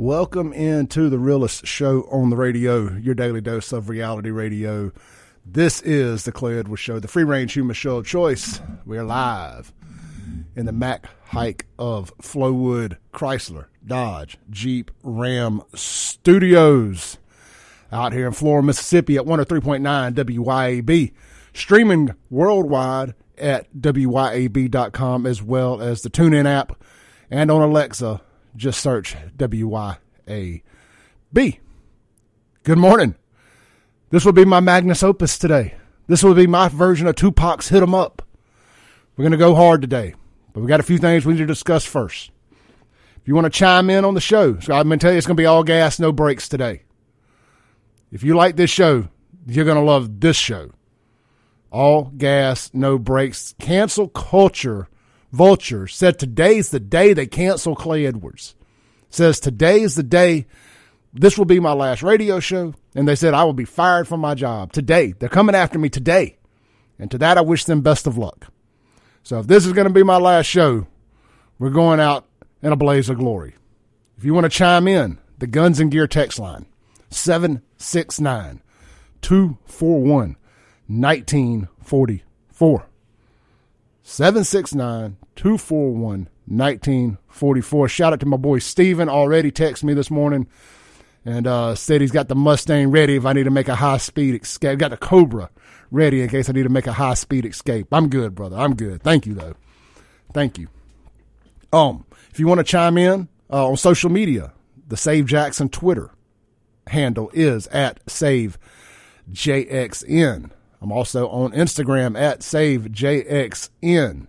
Welcome into the realest show on the radio, your daily dose of reality radio. This is the Clay Edwards Show, the free range human show of choice. We are live in the Mac Haik of Flowood Chrysler Dodge Jeep Ram Studios out here in Florida, Mississippi at 103.9 WYAB, streaming worldwide at WYAB.com as well as the TuneIn app and on Alexa just search WYAB. Good morning. This will be my magnus opus today. This will be my version of Tupac's Hit 'em Up. We're going to go hard today, but we got a few things we need to discuss first. If you want to chime in on the show, so I'm going to tell you it's going to be all gas, no breaks today. If you like this show, you're going to love this show. All gas, no breaks. Cancel culture Vulture said today's the day they cancel Clay Edwards. Says today is the day this will be my last radio show. And they said I will be fired from my job today. They're coming after me today. And to that I wish them best of luck. So if this is going to be my last show, we're going out in a blaze of glory. If you want to chime in, the Guns and Gear text line 769 241 1944. 769 241 1944. Shout out to my boy Steven. Already texted me this morning and uh, said he's got the Mustang ready if I need to make a high speed escape. Got the Cobra ready in case I need to make a high speed escape. I'm good, brother. I'm good. Thank you, though. Thank you. Um, if you want to chime in uh, on social media, the Save Jackson Twitter handle is at Save JXN. I'm also on Instagram at SaveJXN.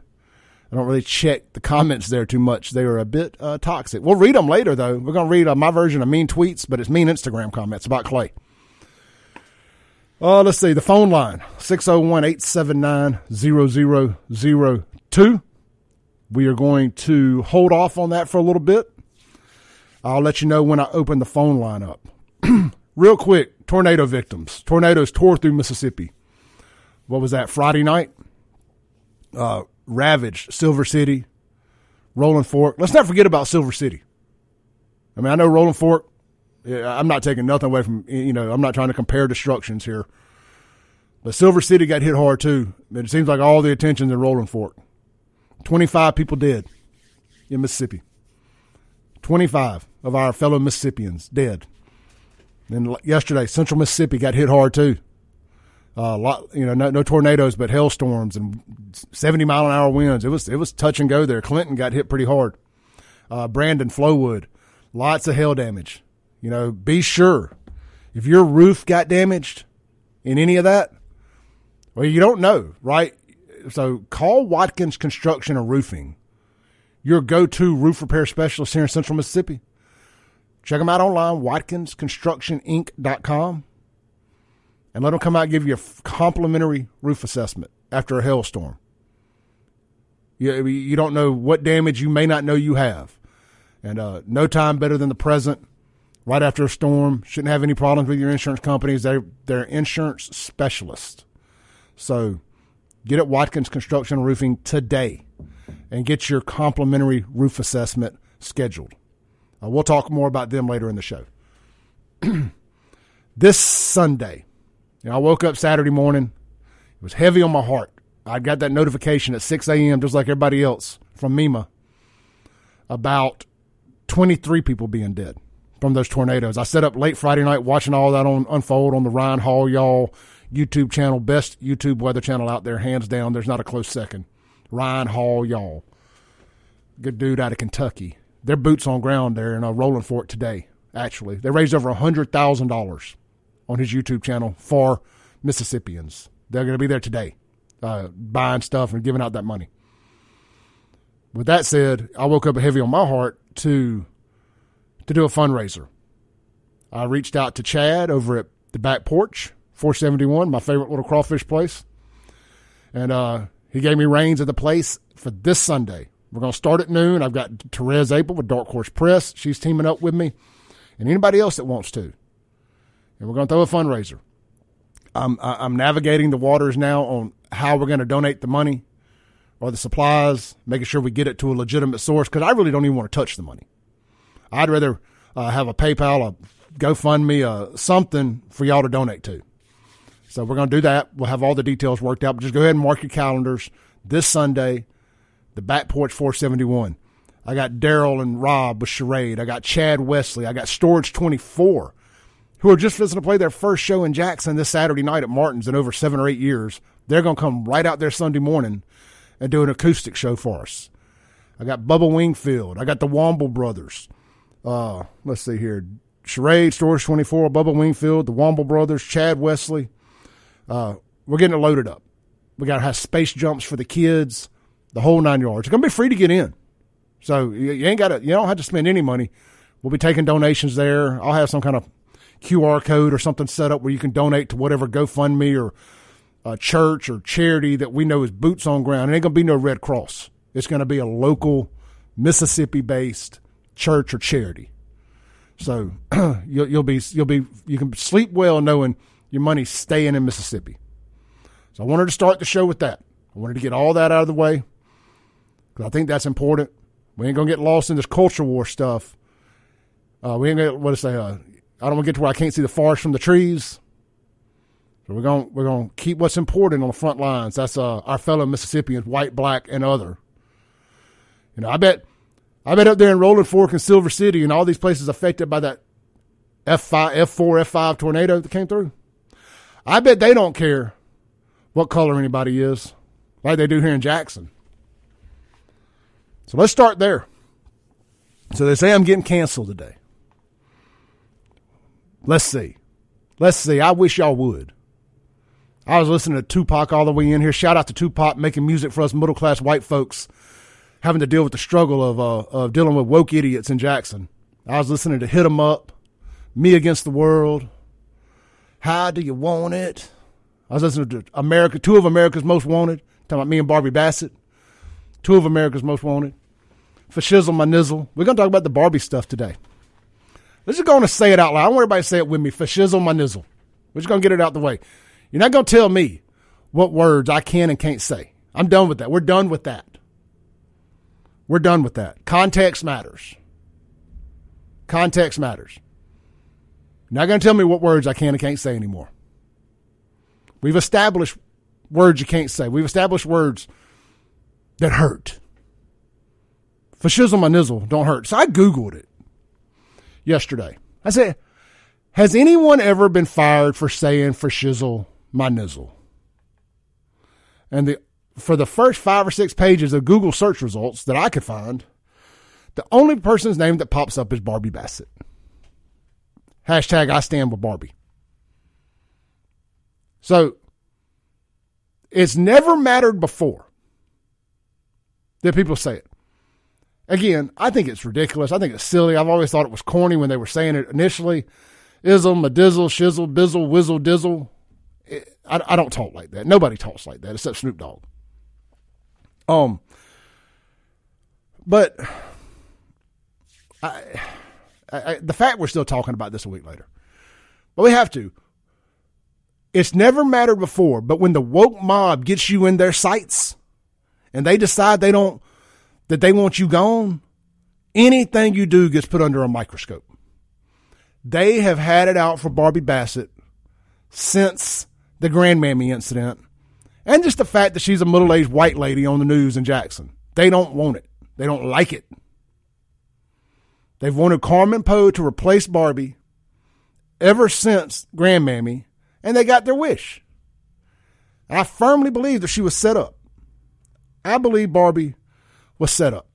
I don't really check the comments there too much. They are a bit uh, toxic. We'll read them later, though. We're going to read uh, my version of mean tweets, but it's mean Instagram comments about Clay. Uh, let's see. The phone line 601 879 0002. We are going to hold off on that for a little bit. I'll let you know when I open the phone line up. Real quick tornado victims. Tornadoes tore through Mississippi what was that Friday night? Uh, ravaged Silver City, Rolling Fork. Let's not forget about Silver City. I mean, I know Rolling Fork. I'm not taking nothing away from you know. I'm not trying to compare destructions here, but Silver City got hit hard too. It seems like all the attention's in Rolling Fork. 25 people dead in Mississippi. 25 of our fellow Mississippians dead. And yesterday, Central Mississippi got hit hard too uh, lot, you know, no, no, tornadoes, but hailstorms and 70 mile an hour winds. It was, it was touch and go there. Clinton got hit pretty hard. Uh, Brandon, Flowood, lots of hail damage. You know, be sure if your roof got damaged in any of that, well, you don't know, right? So call Watkins Construction and Roofing, your go-to roof repair specialist here in Central Mississippi. Check them out online, watkinsconstructioninc.com and let them come out and give you a complimentary roof assessment after a hailstorm. You, you don't know what damage you may not know you have. And uh, no time better than the present. Right after a storm, shouldn't have any problems with your insurance companies. They're, they're insurance specialists. So get at Watkins Construction Roofing today and get your complimentary roof assessment scheduled. Uh, we'll talk more about them later in the show. this Sunday, I woke up Saturday morning. It was heavy on my heart. I got that notification at 6 a.m., just like everybody else, from MEMA about 23 people being dead from those tornadoes. I set up late Friday night watching all that on unfold on the Ryan Hall y'all YouTube channel, best YouTube weather channel out there, hands down. There's not a close second. Ryan Hall y'all, good dude out of Kentucky. Their boots on ground there in a Rolling Fork today. Actually, they raised over a hundred thousand dollars on his YouTube channel for Mississippians. They're going to be there today, uh, buying stuff and giving out that money. With that said, I woke up heavy on my heart to to do a fundraiser. I reached out to Chad over at the back porch, 471, my favorite little crawfish place, and uh, he gave me reins of the place for this Sunday. We're going to start at noon. I've got Therese April with Dark Horse Press. She's teaming up with me, and anybody else that wants to and we're going to throw a fundraiser. I'm I'm navigating the waters now on how we're going to donate the money or the supplies, making sure we get it to a legitimate source because I really don't even want to touch the money. I'd rather uh, have a PayPal, a GoFundMe, uh, something for y'all to donate to. So we're going to do that. We'll have all the details worked out. But just go ahead and mark your calendars this Sunday, the Back Porch 471. I got Daryl and Rob with Charade. I got Chad Wesley. I got Storage 24, who are just visiting to play their first show in Jackson this Saturday night at Martin's in over seven or eight years. They're going to come right out there Sunday morning and do an acoustic show for us. I got Bubba Wingfield. I got the Womble Brothers. Uh, let's see here. Charade, Storage 24, Bubba Wingfield, the Womble Brothers, Chad Wesley. Uh, we're getting it loaded up. We got to have space jumps for the kids, the whole nine yards. It's going to be free to get in. So you, you ain't got to, you don't have to spend any money. We'll be taking donations there. I'll have some kind of QR code or something set up where you can donate to whatever GoFundMe or a church or charity that we know is boots on ground. It ain't going to be no Red Cross. It's going to be a local Mississippi based church or charity. So you'll, you'll be you'll be you can sleep well knowing your money's staying in Mississippi. So I wanted to start the show with that. I wanted to get all that out of the way because I think that's important. We ain't gonna get lost in this culture war stuff. Uh, we ain't gonna what to say. Uh, I don't want to get to where I can't see the forest from the trees. So we're gonna we're gonna keep what's important on the front lines. That's uh, our fellow Mississippians, white, black, and other. You know, I bet I bet up there in Rolling Fork and Silver City and all these places affected by that F five, F four, F five tornado that came through. I bet they don't care what color anybody is, like they do here in Jackson. So let's start there. So they say I'm getting canceled today. Let's see. Let's see. I wish y'all would. I was listening to Tupac all the way in here. Shout out to Tupac making music for us middle class white folks having to deal with the struggle of uh, of dealing with woke idiots in Jackson. I was listening to Hit 'Em Up, Me Against the World, How Do You Want It? I was listening to America, two of America's Most Wanted, talking about me and Barbie Bassett, two of America's Most Wanted. For shizzle my nizzle. We're going to talk about the Barbie stuff today. Let's just go to say it out loud. I want everybody to say it with me. For shizzle my nizzle. We're just going to get it out the way. You're not going to tell me what words I can and can't say. I'm done with that. We're done with that. We're done with that. Context matters. Context matters. You're not going to tell me what words I can and can't say anymore. We've established words you can't say. We've established words that hurt. For shizzle my nizzle don't hurt. So I Googled it yesterday. I said, has anyone ever been fired for saying for shizzle my nizzle? And the for the first five or six pages of Google search results that I could find, the only person's name that pops up is Barbie Bassett. Hashtag I stand with Barbie. So it's never mattered before that people say it. Again, I think it's ridiculous. I think it's silly. I've always thought it was corny when they were saying it initially. Ism, a dizzle, shizzle, bizzle, whizzle, dizzle. I, I don't talk like that. Nobody talks like that except Snoop Dogg. Um, but I, I, the fact we're still talking about this a week later, but we have to. It's never mattered before, but when the woke mob gets you in their sights and they decide they don't, that they want you gone, anything you do gets put under a microscope. They have had it out for Barbie Bassett since the grandmammy incident and just the fact that she's a middle aged white lady on the news in Jackson. They don't want it, they don't like it. They've wanted Carmen Poe to replace Barbie ever since Grandmammy, and they got their wish. I firmly believe that she was set up. I believe Barbie was set up.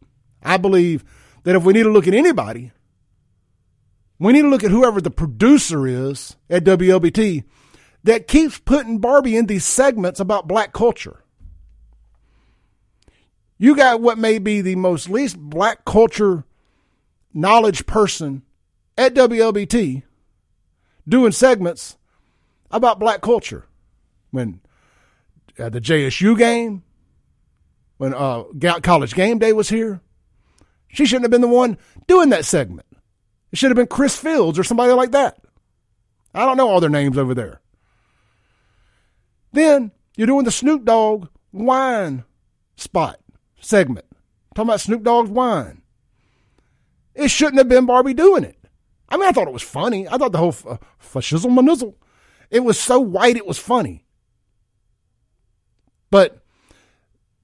I believe that if we need to look at anybody, we need to look at whoever the producer is at WLBT that keeps putting Barbie in these segments about black culture. You got what may be the most least black culture knowledge person at WLBT doing segments about black culture. When uh, the JSU game, when uh, college game day was here, she shouldn't have been the one doing that segment. It should have been Chris Fields or somebody like that. I don't know all their names over there. Then you're doing the Snoop Dogg wine spot segment. talking about Snoop Dogg's wine. It shouldn't have been Barbie doing it. I mean, I thought it was funny. I thought the whole f- uh, fascism manizzle, it was so white, it was funny. But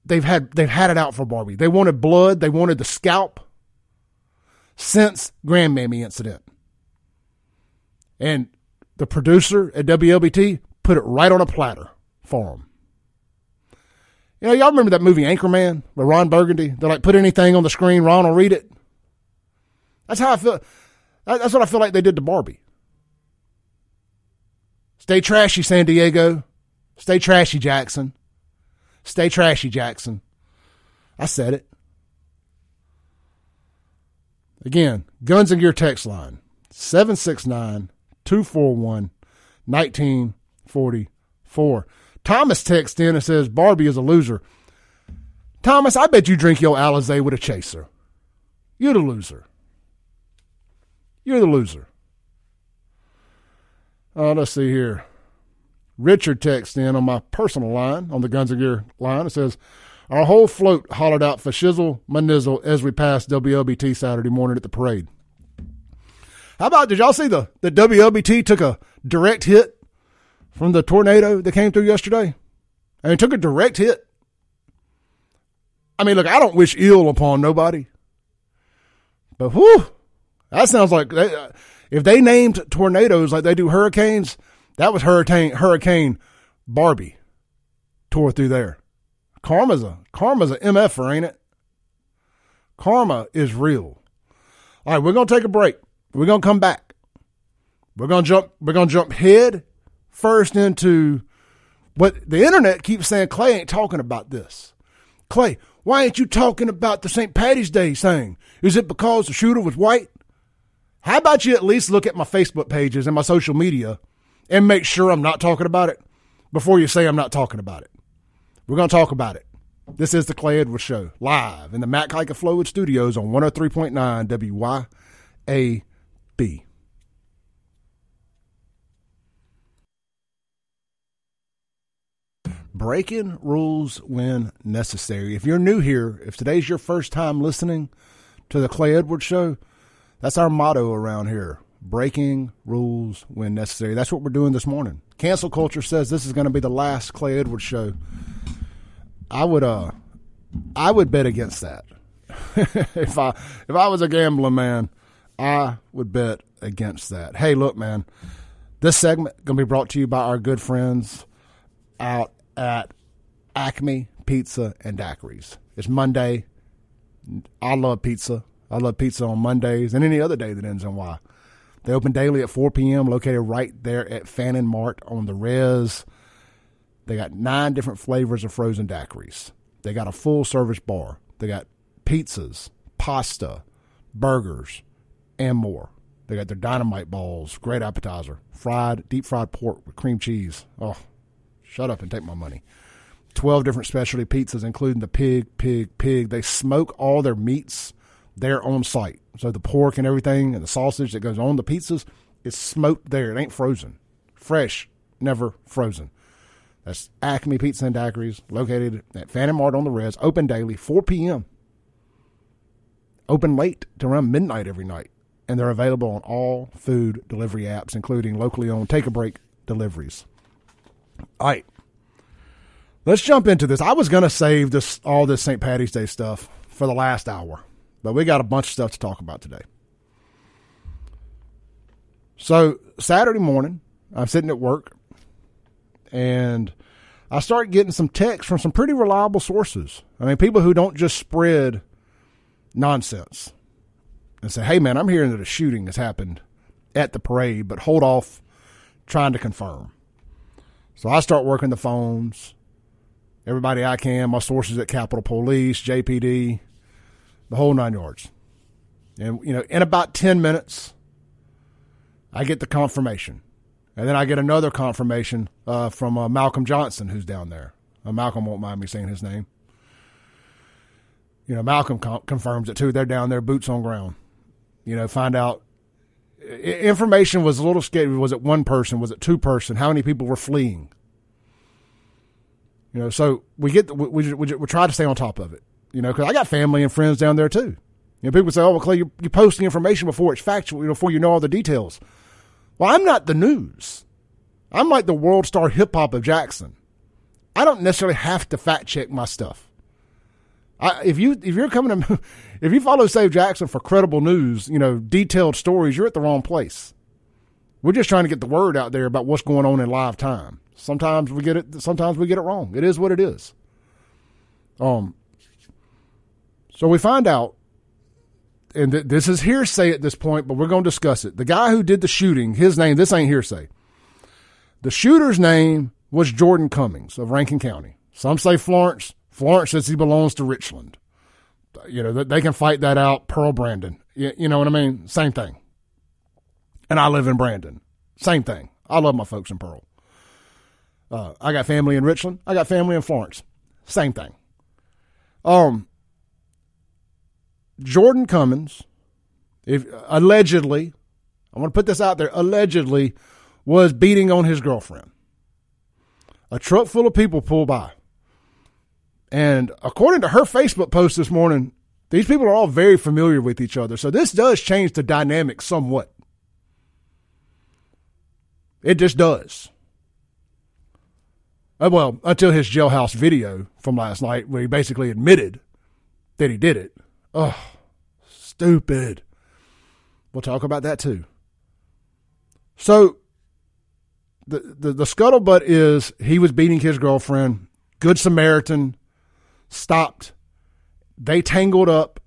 they've had they've had it out for Barbie. They wanted blood. They wanted the scalp since Grandmammy incident. And the producer at WLBT put it right on a platter for them. You know, y'all remember that movie Anchorman with Ron Burgundy? They like put anything on the screen, Ron will read it. That's how I feel. That's what I feel like they did to Barbie. Stay trashy, San Diego. Stay trashy, Jackson. Stay trashy, Jackson. I said it. Again, Guns and Gear text line 769 241 1944. Thomas texts in and says Barbie is a loser. Thomas, I bet you drink your Alizé with a chaser. You're the loser. You're the loser. Uh, let's see here. Richard texts in on my personal line, on the Guns and Gear line. It says, Our whole float hollered out for shizzle my nizzle as we passed WLBT Saturday morning at the parade. How about, did y'all see the, the WLBT took a direct hit from the tornado that came through yesterday? I mean, took a direct hit. I mean, look, I don't wish ill upon nobody. But whew, that sounds like they, uh, if they named tornadoes like they do hurricanes, that was hurricane Hurricane Barbie tore through there. Karma's a karma's a mf'er, ain't it? Karma is real. All right, we're gonna take a break. We're gonna come back. We're gonna jump. We're gonna jump head first into what the internet keeps saying. Clay ain't talking about this. Clay, why ain't you talking about the St. Patty's Day thing? Is it because the shooter was white? How about you at least look at my Facebook pages and my social media and make sure I'm not talking about it before you say I'm not talking about it? We're going to talk about it. This is the Clay Edwards Show, live in the Matt Kika Flowood Studios on 103.9 WYAB. Breaking rules when necessary. If you're new here, if today's your first time listening to the Clay Edwards Show, that's our motto around here. Breaking rules when necessary. That's what we're doing this morning. Cancel culture says this is going to be the last Clay Edwards show. I would uh I would bet against that. if I if I was a gambling man, I would bet against that. Hey, look, man, this segment gonna be brought to you by our good friends out at Acme Pizza and Daiquiris. It's Monday. I love pizza. I love pizza on Mondays and any other day that ends in Y. They open daily at 4 p.m., located right there at Fannin Mart on the res. They got nine different flavors of frozen daiquiris. They got a full service bar. They got pizzas, pasta, burgers, and more. They got their dynamite balls, great appetizer, fried, deep fried pork with cream cheese. Oh, shut up and take my money. 12 different specialty pizzas, including the pig, pig, pig. They smoke all their meats there on site. So the pork and everything and the sausage that goes on the pizzas is smoked there. It ain't frozen. Fresh, never frozen. That's Acme Pizza and Daiquiris, located at Fannin Mart on the Res, open daily, 4 p.m. Open late to around midnight every night. And they're available on all food delivery apps, including locally owned Take a Break deliveries. All right. Let's jump into this. I was going to save this all this St. Patty's Day stuff for the last hour. But we got a bunch of stuff to talk about today. So Saturday morning, I'm sitting at work and I start getting some texts from some pretty reliable sources. I mean, people who don't just spread nonsense and say, hey, man, I'm hearing that a shooting has happened at the parade, but hold off trying to confirm. So I start working the phones. Everybody I can, my sources at Capitol Police, JPD, the whole nine yards. And, you know, in about 10 minutes, I get the confirmation. And then I get another confirmation uh, from uh, Malcolm Johnson, who's down there. Uh, Malcolm won't mind me saying his name. You know, Malcolm com- confirms it too. They're down there, boots on ground. You know, find out. Information was a little scary. Was it one person? Was it two person? How many people were fleeing? You know, so we get we we, we, we try to stay on top of it. You know, because I got family and friends down there too. You know, people say, "Oh, well, Clay, you're, you're posting information before it's factual, before you know all the details." Well, I'm not the news. I'm like the world star hip hop of Jackson. I don't necessarily have to fact check my stuff. I, if you if you're coming to if you follow Save Jackson for credible news, you know detailed stories, you're at the wrong place. We're just trying to get the word out there about what's going on in live time. Sometimes we get it. Sometimes we get it wrong. It is what it is. Um. So we find out, and th- this is hearsay at this point, but we're going to discuss it. The guy who did the shooting, his name. This ain't hearsay. The shooter's name was Jordan Cummins of Rankin County. Some say Florence. Florence says he belongs to Richland. You know, they can fight that out. Pearl Brandon. You, know what I mean? Same thing. And I live in Brandon. Same thing. I love my folks in Pearl. Uh, I got family in Richland. I got family in Florence. Same thing. Um, Jordan Cummins, if allegedly, I want to put this out there, allegedly was beating on his girlfriend. A truck full of people pulled by. And according to her Facebook post this morning, these people are all very familiar with each other. So this does change the dynamic somewhat. It just does. Uh, well, until his jailhouse video from last night, where he basically admitted that he did it. Oh, stupid. We'll talk about that too. So, the, the, the scuttlebutt is he was beating his girlfriend. Good Samaritan stopped. They tangled up.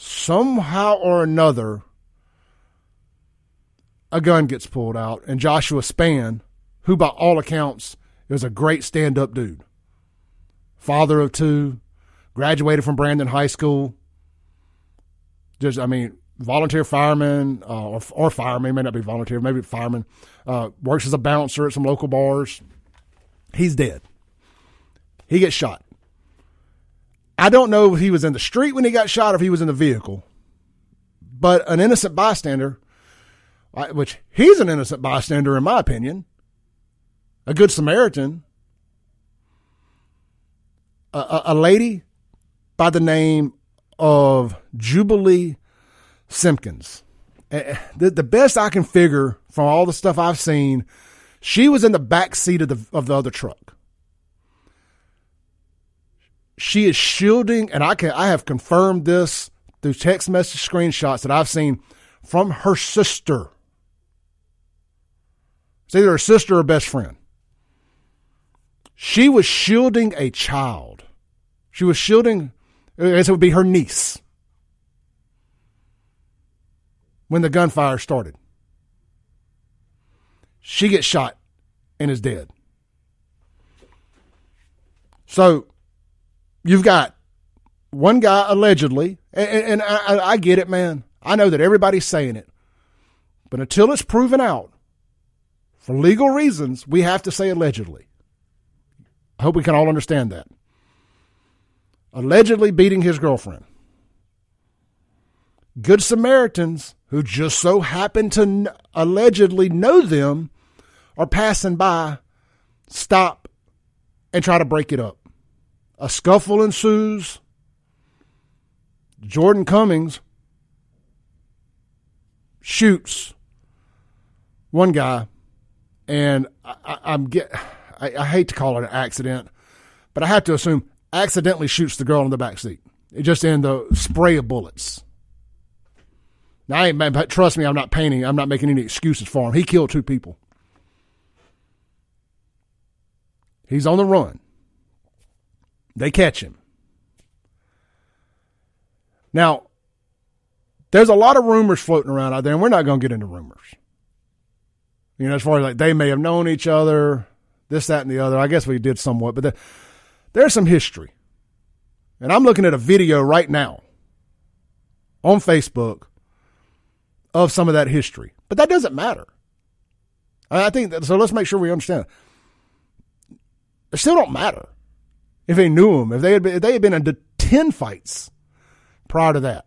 Somehow or another, a gun gets pulled out, and Joshua Span, who by all accounts is a great stand up dude, father of two, graduated from Brandon High School. Just, I mean, volunteer fireman uh, or, or fireman, may not be volunteer, maybe fireman, uh, works as a bouncer at some local bars. He's dead. He gets shot. I don't know if he was in the street when he got shot or if he was in the vehicle, but an innocent bystander, which he's an innocent bystander in my opinion, a good Samaritan, a, a, a lady by the name of Jubilee Simpkins. Eh, eh, the, the best I can figure from all the stuff I've seen, she was in the back seat of the of the other truck she is shielding, and I can I have confirmed this through text message screenshots that I've seen from her sister. It's either her sister or best friend. She was shielding a child. She was shielding, Guess it would be her niece when the gunfire started. She gets shot and is dead. So You've got one guy allegedly, and, and I, I get it, man. I know that everybody's saying it. But until it's proven out, for legal reasons, we have to say allegedly. I hope we can all understand that. Allegedly beating his girlfriend. Good Samaritans who just so happen to n- allegedly know them are passing by, stop, and try to break it up. A scuffle ensues. Jordan Cummins shoots one guy, and I, am get. I, I, hate to call it an accident, but I have to assume accidentally shoots the girl in the back seat. It just in the spray of bullets. Now, I ain't, trust me, I'm not painting. I'm not making any excuses for him. He killed two people. He's on the run. They catch him. Now, there's a lot of rumors floating around out there, and we're not going to get into rumors. You know, as far as like they may have known each other, this, that, and the other. I guess we did somewhat, but the, there's some history. And I'm looking at a video right now on Facebook of some of that history. But that doesn't matter. I think that, so. Let's make sure we understand. It still don't matter if they knew him, if they had been, if they had been in ten fights prior to that.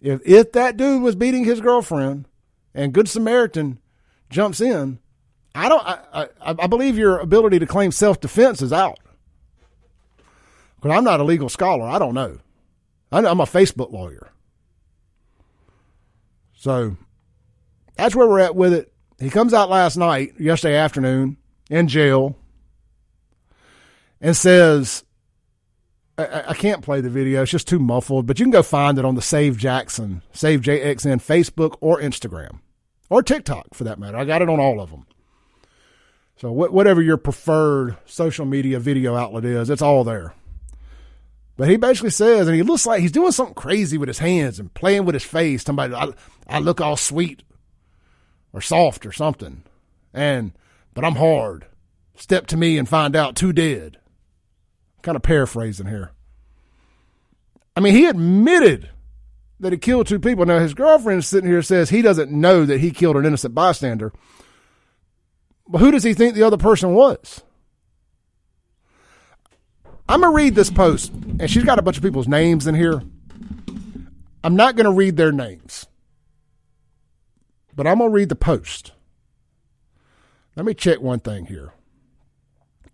If if that dude was beating his girlfriend, and Good Samaritan jumps in, I don't. I I, I believe your ability to claim self defense is out. Because I'm not a legal scholar. I don't know. I'm a Facebook lawyer. So that's where we're at with it. He comes out last night, yesterday afternoon, in jail, and says, I, I, can't play the video. It's just too muffled, but you can go find it on the Save Jackson, Save JXN Facebook or Instagram or TikTok for that matter. I got it on all of them. So whatever your preferred social media video outlet is, it's all there. But he basically says, and he looks like he's doing something crazy with his hands and playing with his face. Somebody, I, I look all sweet or soft or something. And, but I'm hard. Step to me and find out two dead. Kind of paraphrasing here. I mean, he admitted that he killed two people. Now, his girlfriend sitting here says he doesn't know that he killed an innocent bystander. But who does he think the other person was? I'm going to read this post, and she's got a bunch of people's names in here. I'm not going to read their names, but I'm going to read the post. Let me check one thing here.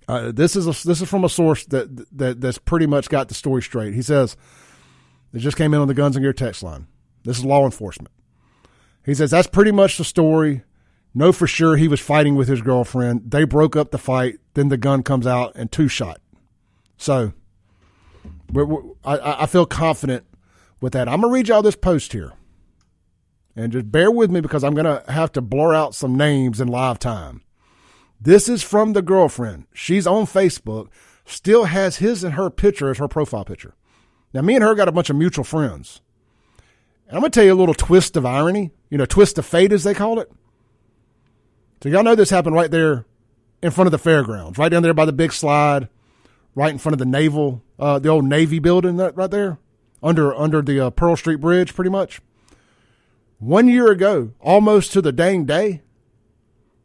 Uh, this is a, this is from a source that that that's pretty much got the story straight. He says it just came in on the Guns and Gear text line. This is law enforcement. He says that's pretty much the story. Know for sure he was fighting with his girlfriend. They broke up the fight. Then the gun comes out and two shot. So we're, we're, I, I feel confident with that. I'm going to read y'all this post here. And just bear with me because I'm going to have to blur out some names in live time. This is from the girlfriend. She's on Facebook, still has his and her picture as her profile picture. Now, me and her got a bunch of mutual friends. And I'm going to tell you a little twist of irony, you know, twist of fate, as they call it. So, y'all know this happened right there in front of the fairgrounds, right down there by the big slide right in front of the naval, uh, the old Navy building that right there, under under the uh, Pearl Street Bridge, pretty much. One year ago, almost to the dang day,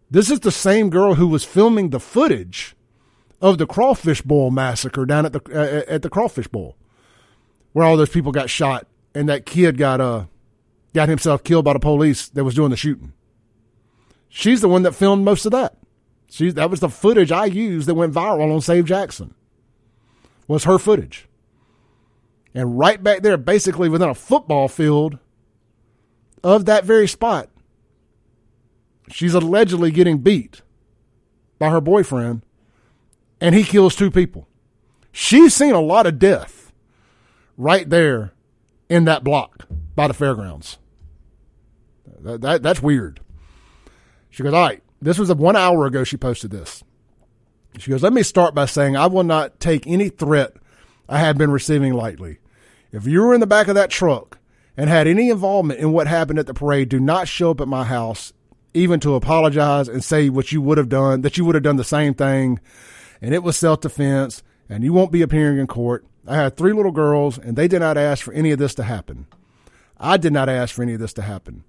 this is the same girl who was filming the footage of the Crawfish Bowl massacre down at the uh, at the Crawfish Bowl, where all those people got shot and that kid got uh got himself killed by the police that was doing the shooting. She's the one that filmed most of that. She that was the footage I used that went viral on Save Jackson was her footage. And right back there, basically within a football field of that very spot, she's allegedly getting beat by her boyfriend, and he kills two people. She's seen a lot of death right there in that block by the fairgrounds. That, that, that's weird. She goes, All right, this was one hour ago she posted this. She goes, Let me start by saying I will not take any threat I have been receiving lightly. If you were in the back of that truck and had any involvement in what happened at the parade, do not show up at my house even to apologize and say what you would have done, that you would have done the same thing and it was self defense and you won't be appearing in court. I had three little girls and they did not ask for any of this to happen. I did not ask for any of this to happen.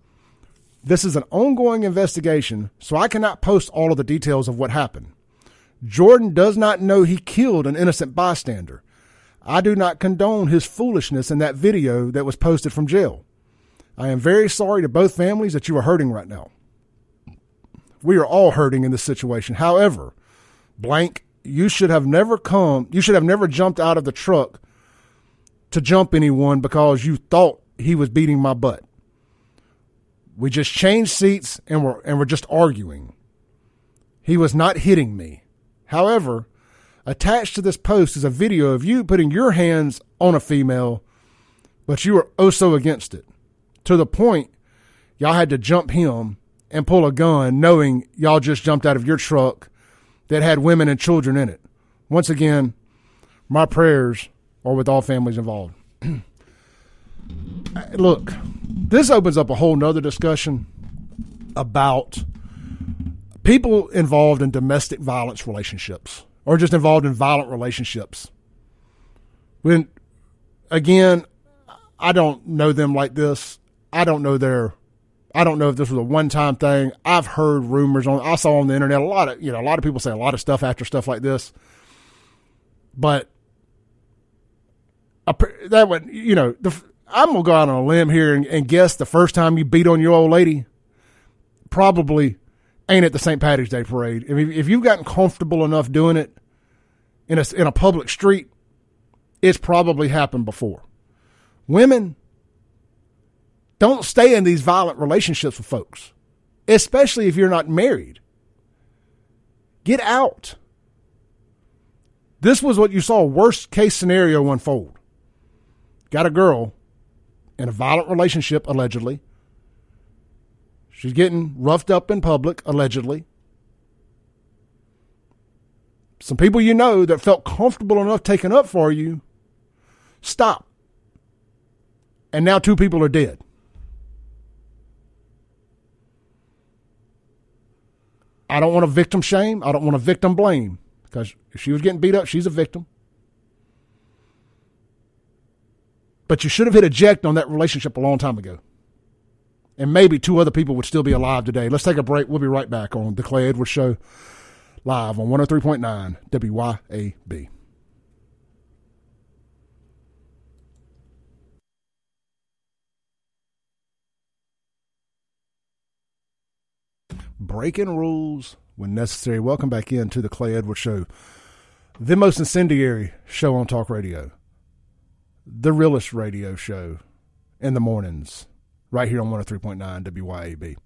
This is an ongoing investigation, so I cannot post all of the details of what happened. Jordan does not know he killed an innocent bystander. I do not condone his foolishness in that video that was posted from jail. I am very sorry to both families that you are hurting right now. We are all hurting in this situation. However, blank, you should have never come, you should have never jumped out of the truck to jump anyone because you thought he was beating my butt. We just changed seats and we're, and we're just arguing. He was not hitting me. However, attached to this post is a video of you putting your hands on a female, but you were oh so against it. To the point, y'all had to jump him and pull a gun, knowing y'all just jumped out of your truck that had women and children in it. Once again, my prayers are with all families involved. Uh, look, this opens up a whole nother discussion about people involved in domestic violence relationships or just involved in violent relationships. When, again, I don't know them like this. I don't know their, I don't know if this was a one time thing. I've heard rumors on, I saw on the internet a lot of, you know, a lot of people say a lot of stuff after stuff like this. But that would, you know, the, I'm gonna go out on a limb here and, and guess the first time you beat on your old lady, probably ain't at the St. Patrick's Day parade. If, if you've gotten comfortable enough doing it in a, in a public street, it's probably happened before. Women, don't stay in these violent relationships with folks, especially if you're not married. Get out. This was what you saw worst case scenario unfold. Got a girl in a violent relationship, allegedly. She's getting roughed up in public, allegedly. Some people you know that felt comfortable enough taking up for you, stop. And now two people are dead. I don't want to victim shame. I don't want to victim blame because if she was getting beat up, she's a victim. But you should have hit eject on that relationship a long time ago. And maybe two other people would still be alive today. Let's take a break. We'll be right back on The Clay Edwards Show live on 103.9 WYAB. Breaking rules when necessary. Welcome back into the Clay Edwards Show, the most incendiary show on talk radio, the realest radio show in the mornings, right here on 103.9 WYAB.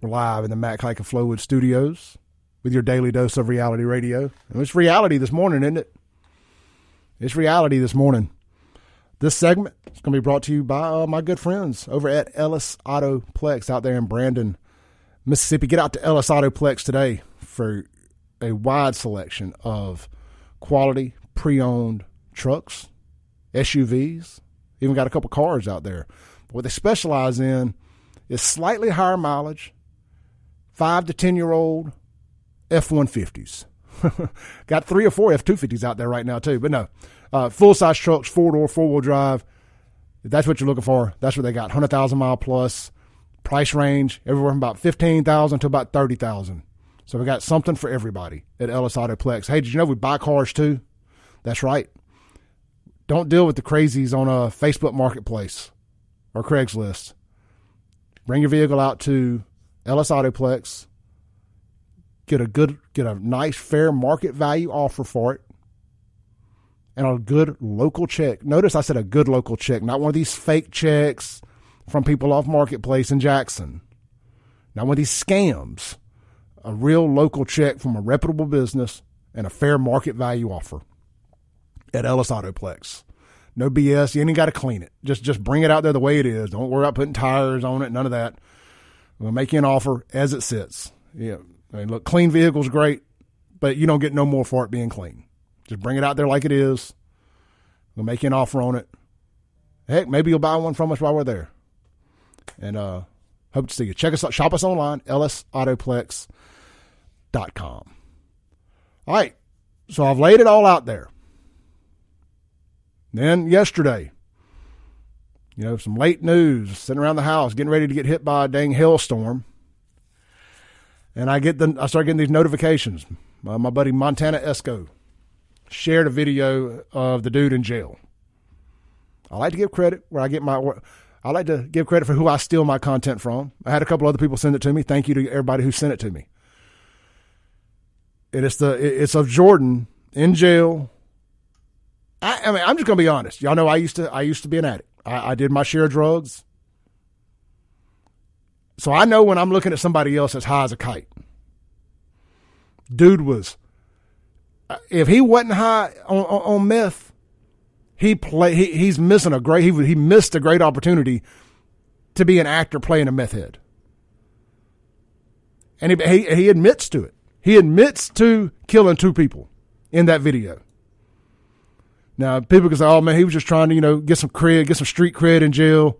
We're live in the Mac Haik and Flowood studios with your daily dose of reality radio. And it's reality this morning, isn't it? It's reality this morning. This segment is going to be brought to you by uh, my good friends over at Ellis Autoplex out there in Brandon, Mississippi. Get out to Ellis Autoplex today for a wide selection of quality pre owned trucks, SUVs, even got a couple cars out there. What they specialize in is slightly higher mileage, five to 10 year old F 150s. got three or four F 250s out there right now, too. But no, uh, full size trucks, four door, four wheel drive. If that's what you're looking for, that's what they got. 100,000 mile plus. Price range everywhere from about 15,000 to about 30,000. So we got something for everybody at Ellis Autoplex. Hey, did you know we buy cars too? That's right. Don't deal with the crazies on a Facebook Marketplace or Craigslist. Bring your vehicle out to Ellis Autoplex. Get a good, get a nice, fair market value offer for it, and a good local check. Notice I said a good local check, not one of these fake checks from people off Marketplace in Jackson. Not one of these scams. A real local check from a reputable business and a fair market value offer at Ellis Autoplex. No BS. You ain't got to clean it. Just just bring it out there the way it is. Don't worry about putting tires on it. None of that. We'll make you an offer as it sits. Yeah. I mean, look, clean vehicle's great, but you don't get no more for it being clean. Just bring it out there like it is. We'll make you an offer on it. Heck, maybe you'll buy one from us while we're there. And uh, hope to see you. Check us out. Shop us online, ellisautoplex.com. All right. So I've laid it all out there. Then yesterday, you know, some late news sitting around the house, getting ready to get hit by a dang hailstorm. And I get the I start getting these notifications. Uh, my buddy Montana Esco shared a video of the dude in jail. I like to give credit where I get my I like to give credit for who I steal my content from. I had a couple other people send it to me. Thank you to everybody who sent it to me. And it's the it's of Jordan in jail. I, I mean, I'm just gonna be honest. Y'all know I used to I used to be an addict. I, I did my share of drugs. So I know when I'm looking at somebody else as high as a kite. Dude was, uh, if he wasn't high on, on, on meth, he play he, he's missing a great he he missed a great opportunity to be an actor playing a meth head. And he, he he admits to it. He admits to killing two people in that video. Now people can say, "Oh man, he was just trying to you know get some cred, get some street cred in jail,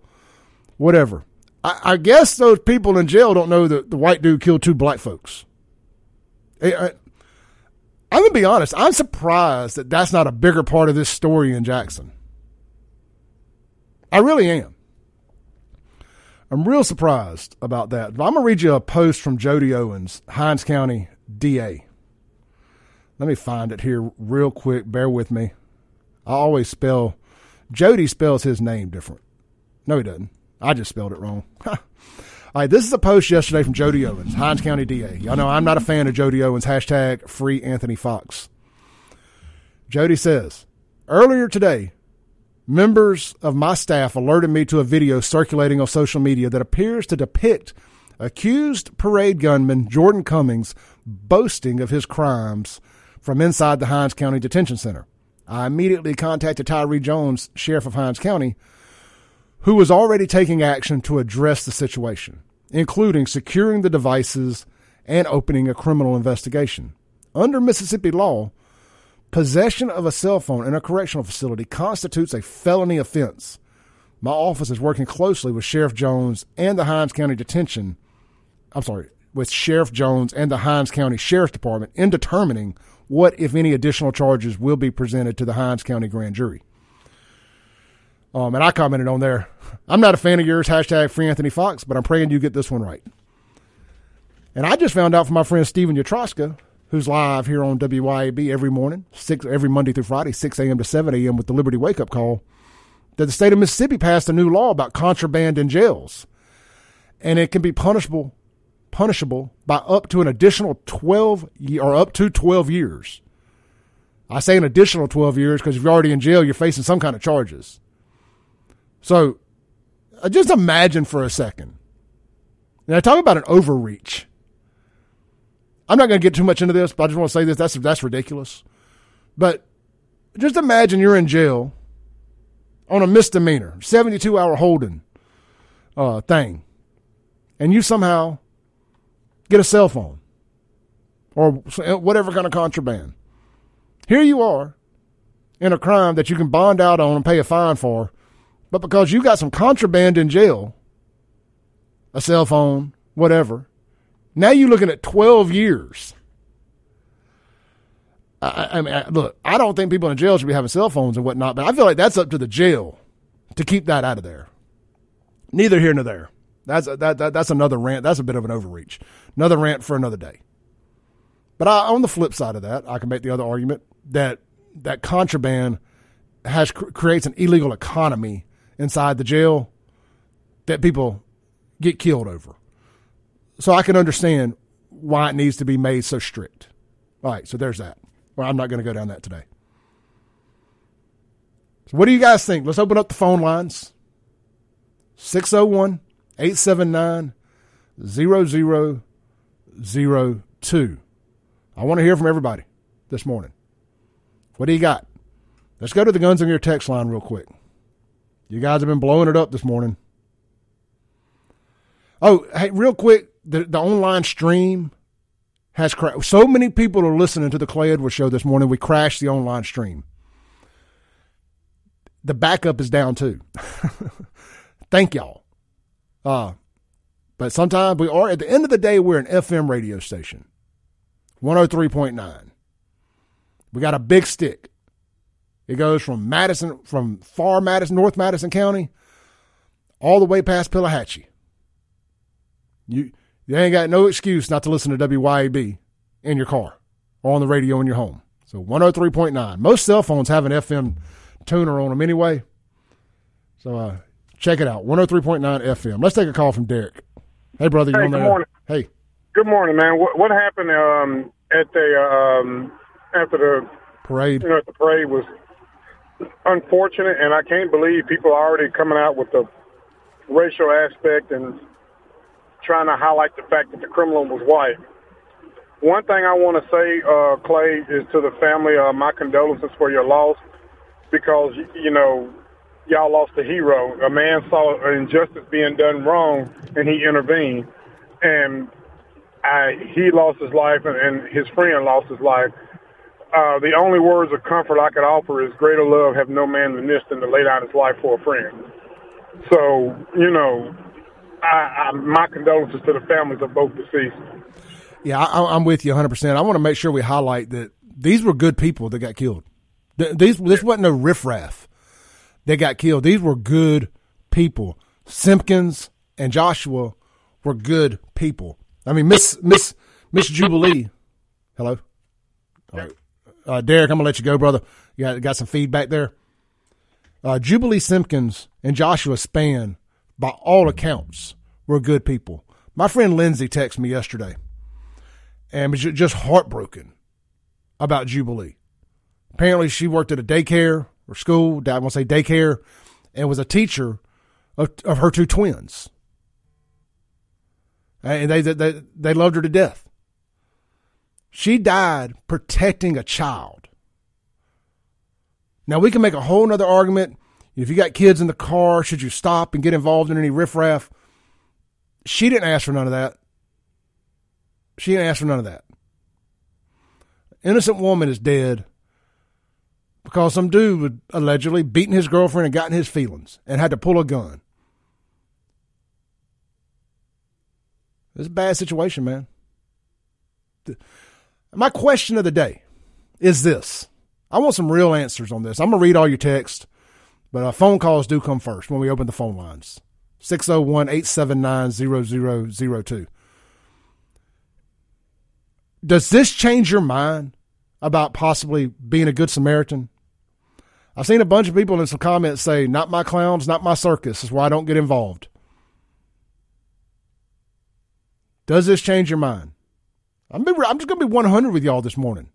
whatever." I, I guess those people in jail don't know that the white dude killed two black folks. I, I'm gonna be honest. I'm surprised that that's not a bigger part of this story in Jackson. I really am. I'm real surprised about that. I'm gonna read you a post from Jody Owens, Hinds County DA. Let me find it here real quick. Bear with me. I always spell Jody spells his name different. No, he doesn't. I just spelled it wrong. All right, this is a post yesterday from Jody Owens, Hinds County DA. Y'all know I'm not a fan of Jody Owens. Hashtag free Anthony Fox. Jody says, earlier today, Members of my staff alerted me to a video circulating on social media that appears to depict accused parade gunman Jordan Cummins boasting of his crimes from inside the Hinds County Detention Center. I immediately contacted Tyree Jones, sheriff of Hinds County, who was already taking action to address the situation, including securing the devices and opening a criminal investigation. Under Mississippi law, possession of a cell phone in a correctional facility constitutes a felony offense. My office is working closely with Sheriff Jones and the Hinds County Detention. I'm sorry, with Sheriff Jones and the Hinds County Sheriff's Department in determining what, if any, additional charges will be presented to the Hinds County grand jury. Um, and I commented on there. I'm not a fan of yours, hashtag free Anthony Fox, but I'm praying you get this one right. And I just found out from my friend Steven Yatroska who's live here on WYAB every morning, six every Monday through Friday, 6 a.m. to 7 a.m. with the Liberty Wake Up Call, that the state of Mississippi passed a new law about contraband in jails. And it can be punishable punishable by up to an additional 12 or up to 12 years. I say an additional 12 years because if you're already in jail, you're facing some kind of charges. So uh, just imagine for a second. Now, talk about an overreach. I'm not going to get too much into this, but I just want to say this. That's that's ridiculous. But just imagine you're in jail on a misdemeanor, 72 hour holding uh, thing, and you somehow get a cell phone or uh, whatever kind of contraband. Here you are in a crime that you can bond out on and pay a fine for, but because you got some contraband in jail, a cell phone, whatever, now you're looking at 12 years. I, I mean, look, I don't think people in jail should be having cell phones and whatnot, but I feel like that's up to the jail to keep that out of there. Neither here nor there. That's that, that that's another rant. That's a bit of an overreach. Another rant for another day. But I, on the flip side of that, I can make the other argument that that contraband has creates an illegal economy inside the jail that people get killed over so I can understand why it needs to be made so strict. All right, so there's that. Well, I'm not going to go down that today. So what do you guys think? Let's open up the phone lines. 601 879 0002. I want to hear from everybody this morning. What do you got? Let's go to the guns on your text line real quick. You guys have been blowing it up this morning. Oh, hey, real quick, the, the online stream has crashed. So many people are listening to the Clay Edwards show this morning. We crashed the online stream. The backup is down too. Thank y'all. Uh, but sometimes we are, at the end of the day, we're an FM radio station 103.9. We got a big stick. It goes from Madison, from far Madison, North Madison County, all the way past Pelahatchie. You you ain't got no excuse not to listen to WYAB in your car or on the radio in your home. So 103.9. Most cell phones have an FM tuner on them anyway. So uh, check it out. 103.9 FM. Let's take a call from Derek. Hey, brother, you hey, on there? Good morning. Hey. Good morning, man. What, what happened um, at the um, after the parade? You know, the parade was unfortunate, and I can't believe people are already coming out with the racial aspect and trying to highlight the fact that the criminal was white. One thing I want to say, uh, Clay, is to the family, uh, my condolences for your loss because, you know, y'all lost a hero. A man saw an injustice being done wrong and he intervened. And I, he lost his life and, and his friend lost his life. Uh, the only words of comfort I could offer is greater love have no man than this than to lay down his life for a friend. So, you know, I, I, my condolences to the families of both deceased. Yeah, I, am with you 100. percent I want to make sure we highlight that these were good people that got killed. These this wasn't no riffraff that got killed. These were good people. Simpkins and Joshua were good people. I mean, Miss Miss Miss Jubilee. Hello. All right, uh, Derek, I'm gonna let you go, brother. You got got some feedback there. Uh, Jubilee Simpkins and Joshua Span, by all accounts, were good people. My friend Lindsay texted me yesterday and was just heartbroken about Jubilee. Apparently, she worked at a daycare or school, I want to say daycare, and was a teacher of, of her two twins. And they, they, they loved her to death. She died protecting a child. Now, we can make a whole other argument. If you got kids in the car, should you stop and get involved in any riffraff? She didn't ask for none of that. She didn't ask for none of that. Innocent woman is dead because some dude would allegedly beaten his girlfriend and gotten his feelings and had to pull a gun. It's a bad situation, man. My question of the day is this. I want some real answers on this. I'm going to read all your text, but uh, phone calls do come first when we open the phone lines. 601 879 0002. Does this change your mind about possibly being a good Samaritan? I've seen a bunch of people in some comments say, not my clowns, not my circus, is why I don't get involved. Does this change your mind? I'm, I'm just going to be 100 with y'all this morning.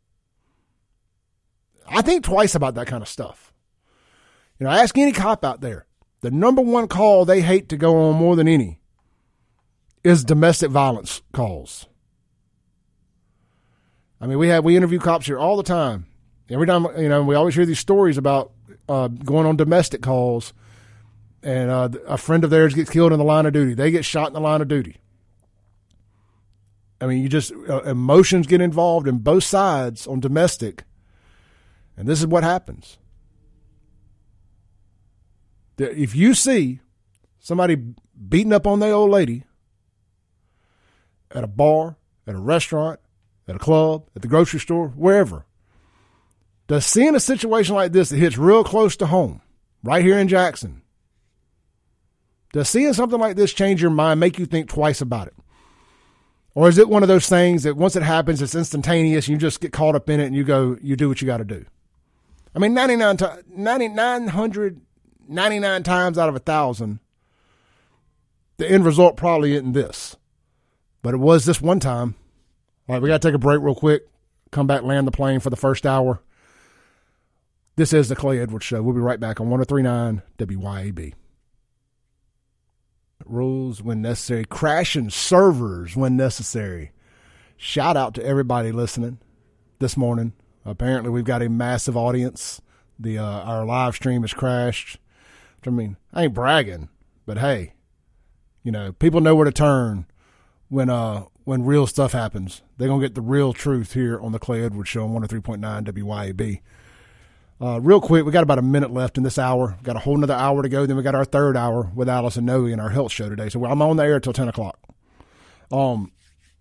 I think twice about that kind of stuff. You know, ask any cop out there. The number one call they hate to go on more than any is domestic violence calls. I mean, we have we interview cops here all the time. Every time, you know, we always hear these stories about uh, going on domestic calls, and uh, a friend of theirs gets killed in the line of duty. They get shot in the line of duty. I mean, you just uh, emotions get involved in both sides on domestic, and this is what happens. If you see somebody beating up on their old lady at a bar, at a restaurant, at a club, at the grocery store, wherever, does seeing a situation like this that hits real close to home, right here in Jackson, does seeing something like this change your mind, make you think twice about it? Or is it one of those things that once it happens, it's instantaneous and you just get caught up in it and you go, you do what you got to do? I mean, 99, 999 times out of a thousand, the end result probably isn't this. But it was this one time. All right, we got to take a break real quick, come back, land the plane for the first hour. This is the Clay Edwards Show. We'll be right back on 1039 WYAB rules when necessary, crashing servers when necessary. Shout out to everybody listening this morning. Apparently, we've got a massive audience. The uh, our live stream has crashed. I mean, I ain't bragging, but hey, you know, people know where to turn when uh when real stuff happens. They're gonna get the real truth here on the Clay Edwards Show on 103.9 WYAB. Uh, real quick, we got about a minute left in this hour. Got a whole another hour to go. Then we got our third hour with Alice and Noe in our health show today. So I'm on the air until 10 o'clock. Um,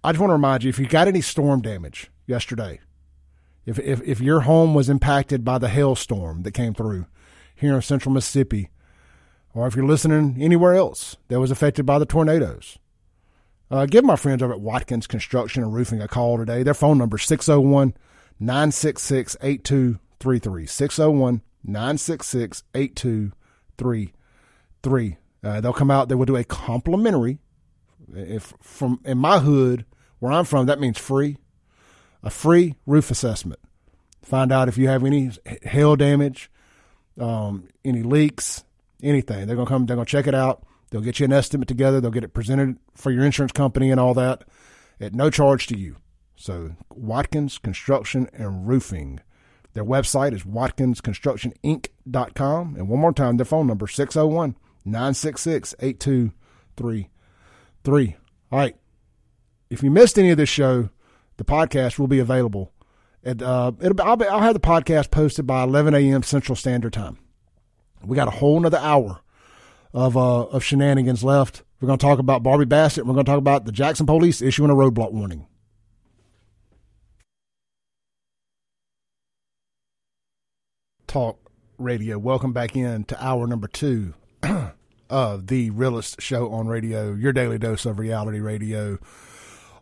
I just want to remind you if you got any storm damage yesterday, if, if, if your home was impacted by the hailstorm that came through here in central Mississippi, or if you're listening anywhere else that was affected by the tornadoes, uh, give my friends over at Watkins Construction and Roofing a call today. Their phone number is 601 966 833 601 966 8233. Uh, they'll come out, they will do a complimentary. If from in my hood, where I'm from, that means free. A free roof assessment. Find out if you have any hail damage, um, any leaks, anything. They're gonna come. They're gonna check it out. They'll get you an estimate together. They'll get it presented for your insurance company and all that at no charge to you. So Watkins Construction and Roofing. Their website is watkinsconstructioninc.com. And one more time, their phone number 601 966 8233. All right. If you missed any of this show, the podcast will be available. At, uh, it'll, I'll, be, I'll have the podcast posted by 11 a.m. Central Standard Time. We got a whole another hour of uh, of shenanigans left. We're going to talk about Barbie Bassett. We're going to talk about the Jackson police issuing a roadblock warning. Talk Radio. Welcome back in to hour number two of the realest show on radio, your daily dose of reality radio,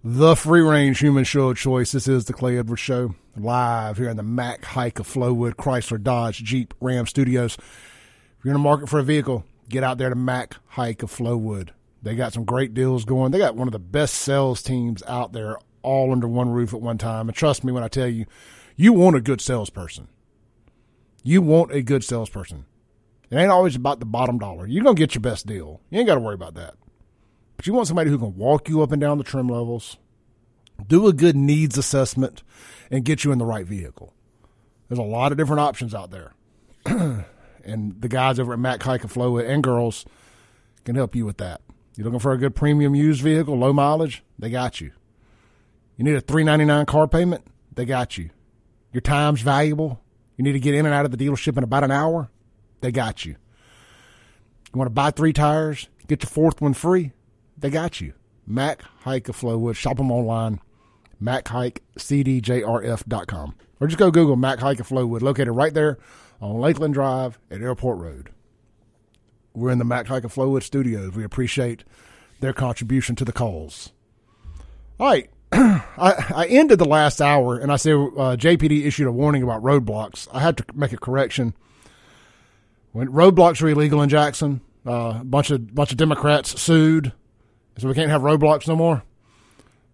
the free range human show of choice. This is the Clay Edwards Show, live here in the Mac Haik of Flowood Chrysler Dodge Jeep Ram Studios. If you're in the market for a vehicle, get out there to Mac Haik of Flowood. They got some great deals going. They got one of the best sales teams out there, all under one roof at one time. And trust me when I tell you, you want a good salesperson. You want a good salesperson. It ain't always about the bottom dollar. You're going to get your best deal. You ain't got to worry about that. But you want somebody who can walk you up and down the trim levels, do a good needs assessment, and get you in the right vehicle. There's a lot of different options out there. and the guys over at Mac Haik and and girls can help you with that. You're looking for a good premium used vehicle, low mileage? They got you. You need a three ninety nine car payment? They got you. Your time's valuable. You need to get in and out of the dealership in about an hour? They got you. You want to buy three tires, get your fourth one free? They got you. Mac Haik of Flowood. Shop them online. Mac Haik, MacHaikCDJRF.com. Or just go Google Mac Haik of Flowood, located right there on Lakeland Drive at Airport Road. We're in the Mac Haik of Flowood studios. We appreciate their contribution to the calls. All right. I, I ended the last hour and I said uh, JPD issued a warning about roadblocks. I had to make a correction. When roadblocks are illegal in Jackson, uh, a bunch of bunch of Democrats sued, so we can't have roadblocks no more.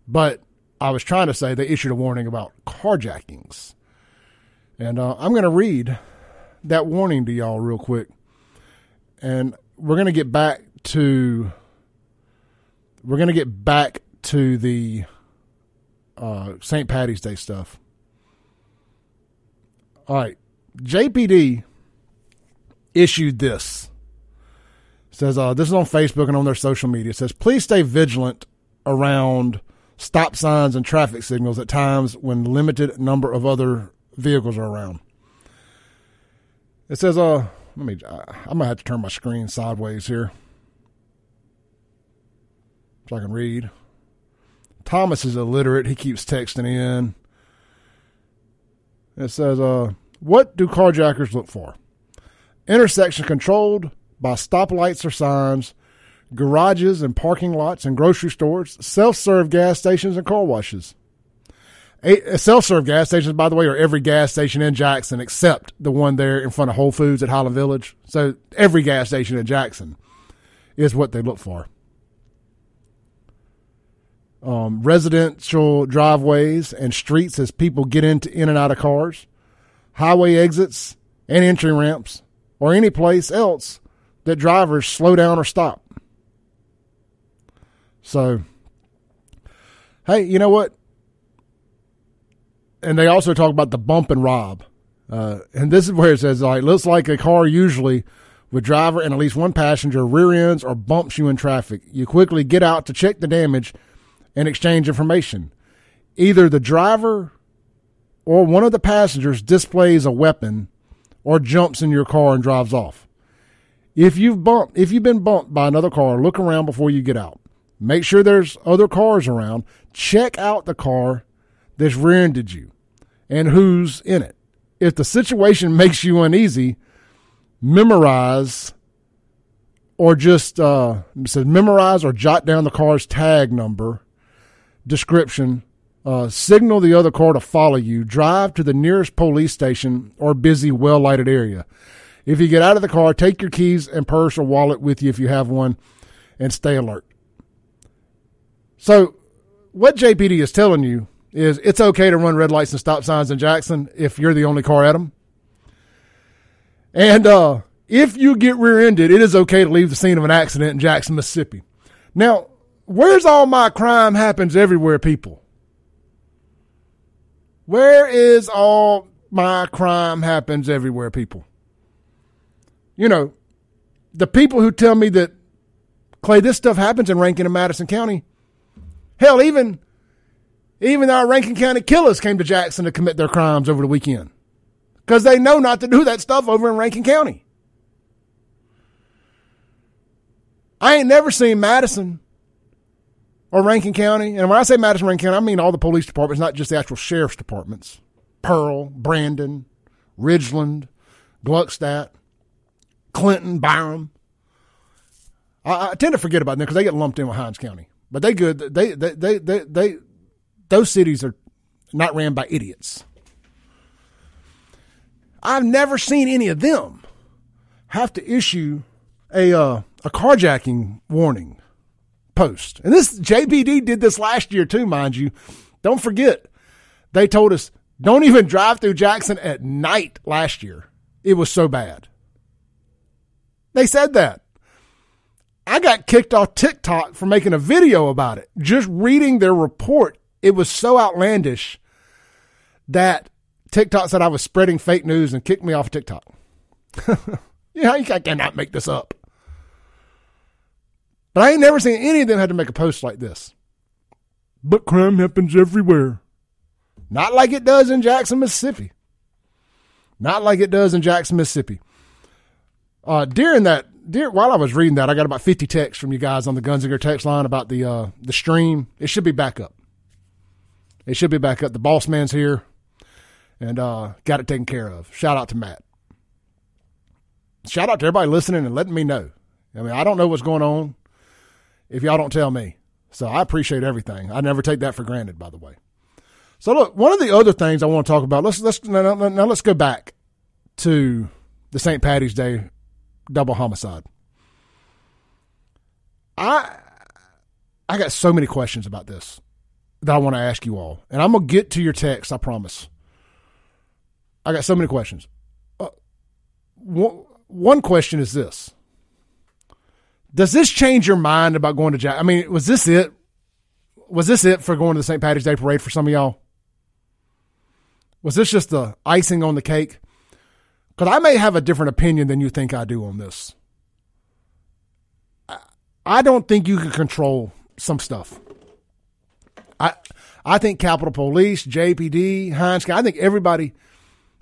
But I was trying to say they issued a warning about carjackings, and uh, I'm going to read that warning to y'all real quick, and we're going to get back to we're going to get back to the uh, St. Patty's Day stuff. All right, JPD issued this. It says uh, this is on Facebook and on their social media. It says please stay vigilant around stop signs and traffic signals at times when limited number of other vehicles are around. It says, uh, let me, I'm gonna have to turn my screen sideways here so I can read. Thomas is illiterate. He keeps texting in. It says, uh, what do carjackers look for? Intersection controlled by stoplights or signs, garages and parking lots and grocery stores, self serve gas stations and car washes. Self serve gas stations, by the way, are every gas station in Jackson except the one there in front of Whole Foods at Highland Village. So every gas station in Jackson is what they look for. Um, residential driveways and streets as people get into in and out of cars, highway exits and entry ramps, or any place else that drivers slow down or stop. So, hey, you know what? and they also talk about the bump and rob. Uh, and this is where it says, like, it looks like a car usually with driver and at least one passenger rear ends or bumps you in traffic. You quickly get out to check the damage and exchange information. Either the driver or one of the passengers displays a weapon or jumps in your car and drives off. If you've bumped, if you've been bumped by another car, look around before you get out. Make sure there's other cars around. Check out the car that's rear-ended you and who's in it. If the situation makes you uneasy, memorize or just uh, says memorize or jot down the car's tag number, description, uh, signal the other car to follow you, drive to the nearest police station or busy, well lighted area. If you get out of the car, take your keys and purse or wallet with you if you have one and stay alert. So, what JPD is telling you is it's okay to run red lights and stop signs in Jackson if you're the only car at them. And uh, if you get rear-ended, it is okay to leave the scene of an accident in Jackson, Mississippi. Now, where's all my crime happens everywhere, people? Where is all my crime happens everywhere, people? You know, the people who tell me that Clay, this stuff happens in Rankin and Madison County. Hell, even even our Rankin County killers came to Jackson to commit their crimes over the weekend because they know not to do that stuff over in Rankin County. I ain't never seen Madison or Rankin County. And when I say Madison, Rankin County, I mean all the police departments, not just the actual sheriff's departments. Pearl, Brandon, Ridgeland, Gluckstadt, Clinton, Byram. I, I, tend to forget about them because they get lumped in with Hinds County. But they good. They they they they, they those cities are not ran by idiots. I've never seen any of them have to issue a uh, a carjacking warning post. And this JPD did this last year too, mind you. Don't forget, they told us don't even drive through Jackson at night last year. It was so bad. They said that. I got kicked off TikTok for making a video about it. Just reading their report, it was so outlandish that TikTok said I was spreading fake news and kicked me off TikTok. yeah, I cannot make this up. But I ain't never seen any of them had to make a post like this. But crime happens everywhere. Not like it does in Jackson, Mississippi. Not like it does in Jackson, Mississippi. Uh, during that, during, while I was reading that, I got about 50 texts from you guys on the Guns and Gear text line about the uh, the stream. It should be back up. It should be back up. The boss man's here and uh, got it taken care of. Shout out to Matt. Shout out to everybody listening and letting me know. I mean, I don't know what's going on if y'all don't tell me. So I appreciate everything. I never take that for granted, by the way. So look, one of the other things I want to talk about. Let's let's now, now let's go back to the St. Patty's Day double homicide. I I got so many questions about this that I want to ask you all, and I'm gonna get to your text. I promise. I got so many questions. Uh, one, one question is this: Does this change your mind about going to Jack? I mean, was this it? Was this it for going to the St. Patrick's Day parade for some of y'all? Was this just the icing on the cake? Because I may have a different opinion than you think I do on this. I don't think you can control some stuff. I I think Capitol Police, JPD, Hinds, I think everybody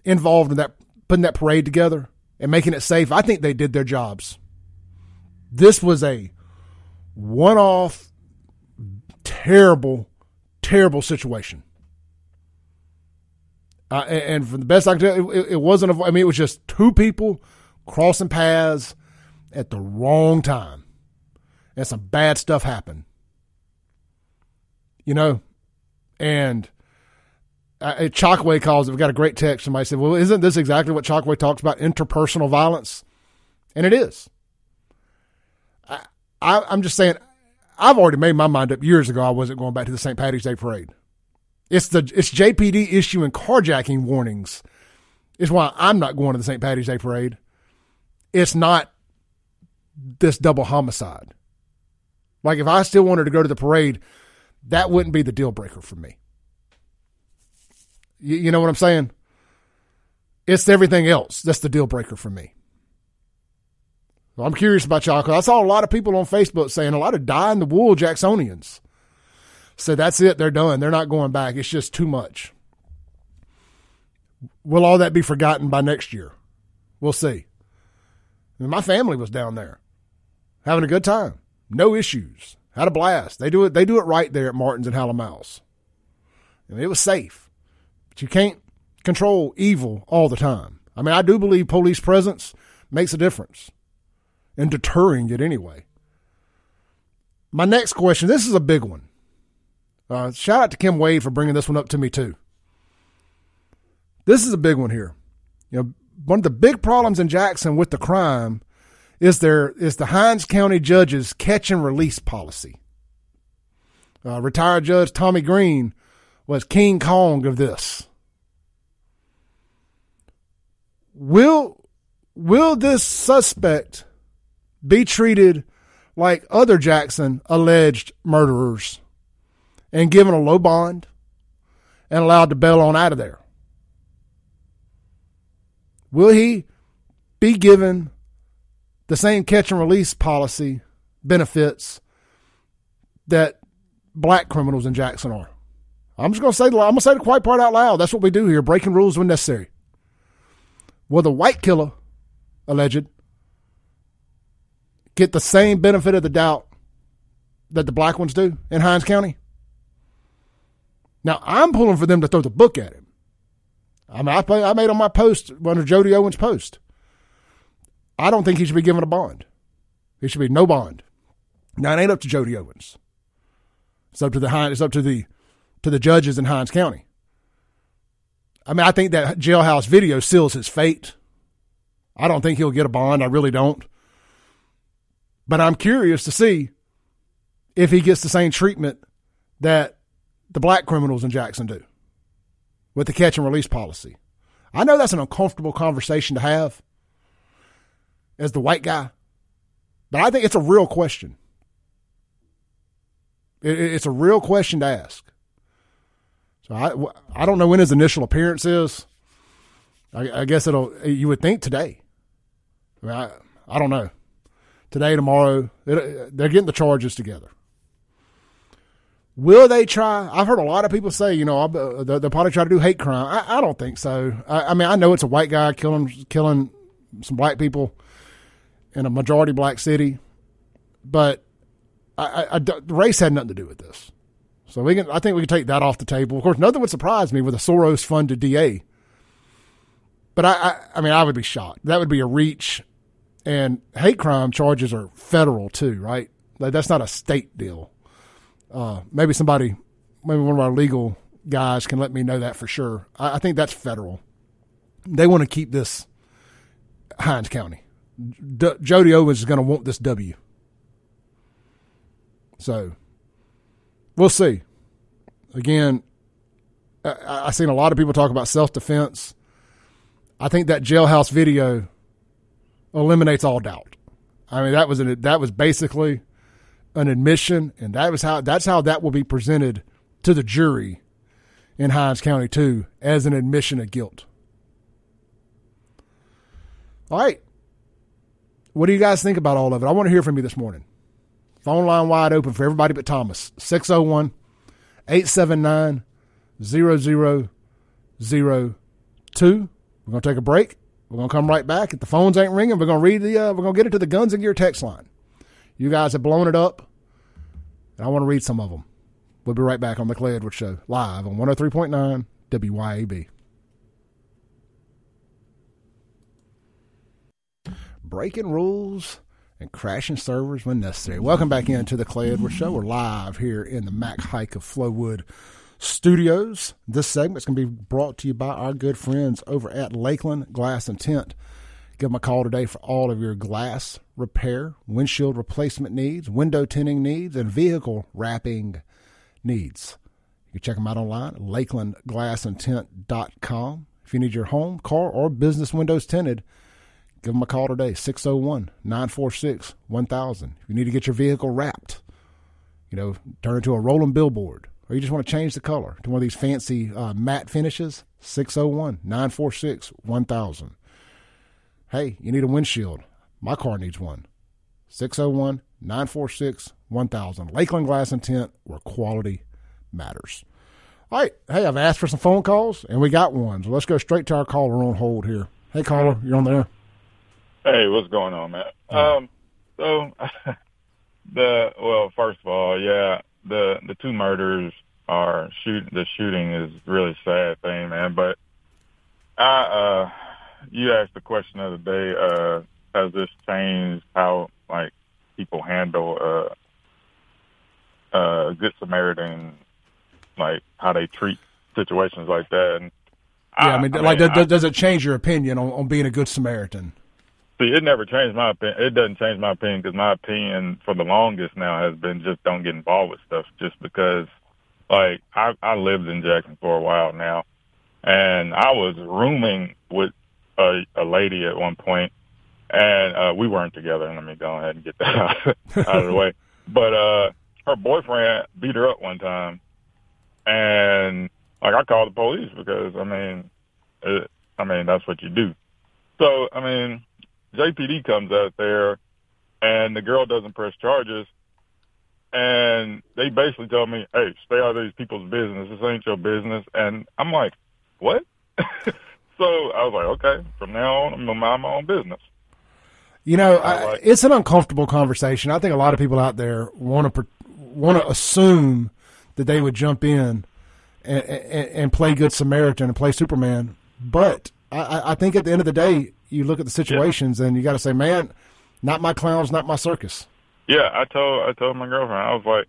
involved in that putting that parade together and making it safe, I think they did their jobs. This was a one-off terrible terrible situation. Uh, and, and from the best I can tell, it, it wasn't. A, I mean, it was just two people crossing paths at the wrong time, and some bad stuff happened. You know, and uh, Chokwe calls it. We got a great text. Somebody said, "Well, isn't this exactly what Chokwe talks about? Interpersonal violence." And it is. I, I'm just saying. I've already made my mind up years ago. I wasn't going back to the St. Patty's Day parade. It's the it's JPD issuing carjacking warnings. Is why I'm not going to the St. Patty's Day parade. It's not this double homicide. Like if I still wanted to go to the parade, that wouldn't be the deal breaker for me. You, you know what I'm saying? It's everything else that's the deal breaker for me. Well, I'm curious about y'all because I saw a lot of people on Facebook saying a lot of die in the wool Jacksonians. So that's it. They're done. They're not going back. It's just too much. Will all that be forgotten by next year? We'll see. my family was down there having a good time. No issues. Had a blast. They do it. They do it right there at Martin's and Hal & Mal's. I mean, it was safe, but you can't control evil all the time. I mean, I do believe police presence makes a difference in deterring it anyway. My next question. This is a big one. Uh, shout out to Kim Wade for bringing this one up to me too. This is a big one here. You know, one of the big problems in Jackson with the crime is there is the Hinds County judge's catch and release policy. Uh, retired Judge Tomie Green was King Kong of this. Will will this suspect be treated like other Jackson alleged murderers and given a low bond and allowed to bail on out of there? Will he be given the same catch and release policy benefits that black criminals in Jackson are? I'm just going to say the I'm going to say the quiet part out loud. That's what we do here, breaking rules when necessary. Will the white killer, alleged, get the same benefit of the doubt that the black ones do in Hinds County? Now I'm pulling for them to throw the book at him. I mean, I, play, I made on my post under Jody Owens' post. I don't think he should be given a bond. He should be no bond. Now it ain't up to Jody Owens. It's up to the it's up to the to the judges in Hinds County. I mean, I think that jailhouse video seals his fate. I don't think he'll get a bond. I really don't. But I'm curious to see if he gets the same treatment that the black criminals in Jackson do with the catch and release policy. I know that's an uncomfortable conversation to have as the white guy, but I think it's a real question. it's a real question to ask. So I, I don't know when his initial appearance is. I, I guess it'll. You would think today. I, mean, I, I don't know. Today, tomorrow, they're getting the charges together. Will they try? I've heard a lot of people say, you know, they'll, uh, they'll probably try to do hate crime. I, I don't think so. I, I, mean, I know it's a white guy killing killing some black people in a majority black city, but I, I, the race had nothing to do with this. So we can, I think we can take that off the table. Of course, nothing would surprise me with a Soros funded DA but I, I, I mean, I would be shocked. That would be a reach. And hate crime charges are federal too, right? Like that's not a state deal. Uh, maybe somebody, maybe one of our legal guys can let me know that for sure. I, I think that's federal. They want to keep this Hinds County. D- Jody Owens is going to want this W. So we'll see. Again, I, I've seen a lot of people talk about self defense. I think that jailhouse video eliminates all doubt. I mean, that was an, that was basically an admission, and that was how that's how that will be presented to the jury in Hinds County too, as an admission of guilt. All right. What do you guys think about all of it? I want to hear from you this morning. Phone line wide open for everybody but Thomas. 601 879 0002. We're going to take a break. We're to come right back. If the phones ain't ringing, we're to read the, uh, we're to get it to the Guns and Gear text line. You guys have blown it up, and I want to read some of them. We'll be right back on the Clay Edwards Show, live on 103.9 WYAB. Breaking rules and crashing servers when necessary. Welcome back into the Clay Edwards Show. We're live here in the Mac Haik of Flowood Studios. This segment is going to be brought to you by our good friends over at Lakeland Glass and Tint. Give them a call today for all of your glass repair, windshield replacement needs, window tinting needs, and vehicle wrapping needs. You can check them out online at lakelandglassandtint.com. If you need your home, car, or business windows tinted, give them a call today, 601 946 1000. If you need to get your vehicle wrapped, you know, turn it into a rolling billboard or you just want to change the color to one of these fancy uh, matte finishes, 601 946 1000. Hey, you need a windshield. My car needs one. 601 946 1000. Lakeland Glass and Tint, where quality matters. All right. Hey, I've asked for some phone calls, and we got one. So let's go straight to our caller on hold here. Hey, caller, you're on there. Hey, what's going on, man? Um, so the well, first of all, yeah, the the two murders are shoot the shooting is really sad thing, man. But I uh you asked the question of the day, uh, has this changed how like people handle uh uh good Samaritan like how they treat situations like that and yeah, I, I mean, I like, mean, does, I, does it change your opinion on, on being a good Samaritan? See, it never changed my opinion. It doesn't change my opinion because my opinion for the longest now has been just don't get involved with stuff. Just because, like, I I lived in Jackson for a while now, and I was rooming with a, a lady at one point, and uh, we weren't together. Let me go ahead and get that out, out of the way. But uh, her boyfriend beat her up one time, and like I called the police because I mean, it, I mean that's what you do. So I mean JPD comes out there and the girl doesn't press charges. And they basically tell me, hey, stay out of these people's business. This ain't your business. And I'm like, what? so I was like, okay, from now on, I'm going to mind my own business. You know, I, like, it's an uncomfortable conversation. I think a lot of people out there want to want to assume that they would jump in and, and, and, play Good Samaritan and play Superman. But I, I think at the end of the day, you look at the situations yeah. and you got to say, man, not my clowns, not my circus. Yeah, I told I told my girlfriend, I was like,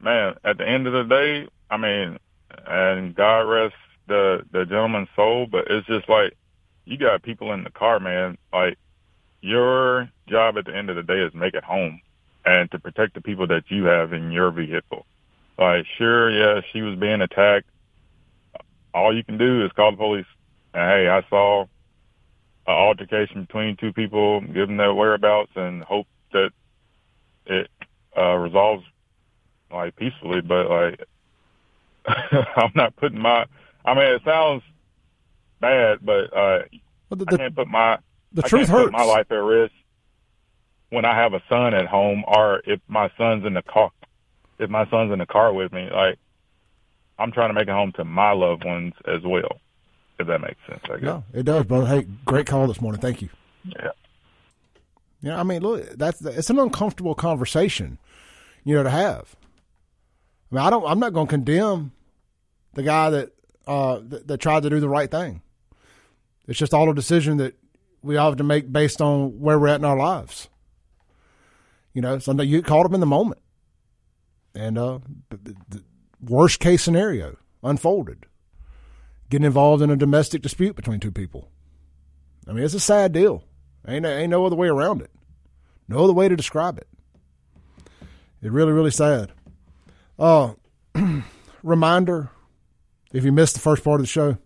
man, at the end of the day, I mean, and God rest the the gentleman's soul, but it's just like you got people in the car, man. Like your job at the end of the day is make it home and to protect the people that you have in your vehicle. Like, sure, yeah, she was being attacked. All you can do is call the police And hey, I saw an altercation between two people, give them their whereabouts, and hope that it uh, resolves like peacefully. But like, I'm not putting my. I mean, it sounds bad, but uh, Well, the, I can't put my the I truth can't hurts. put my life at risk when I have a son at home, or if my son's in the car. If my son's in the car with me, like I'm trying to make it home to my loved ones as well. If that makes sense, I guess. Yeah, it does, brother. Hey, great call this morning. Thank you. Yeah. Yeah, I mean, look, that's it's an uncomfortable conversation, you know, to have. I mean, I don't. I'm not going to condemn the guy that uh that, that tried to do the right thing. It's just all a decision that we all have to make based on where we're at in our lives. You know, something you caught him in the moment, and uh, the, the worst case scenario unfolded. Getting involved in a domestic dispute between two people. I mean, it's a sad deal. Ain't ain't no other way around it. No other way to describe it. It's really really sad. Uh, reminder: if you missed the first part of the show,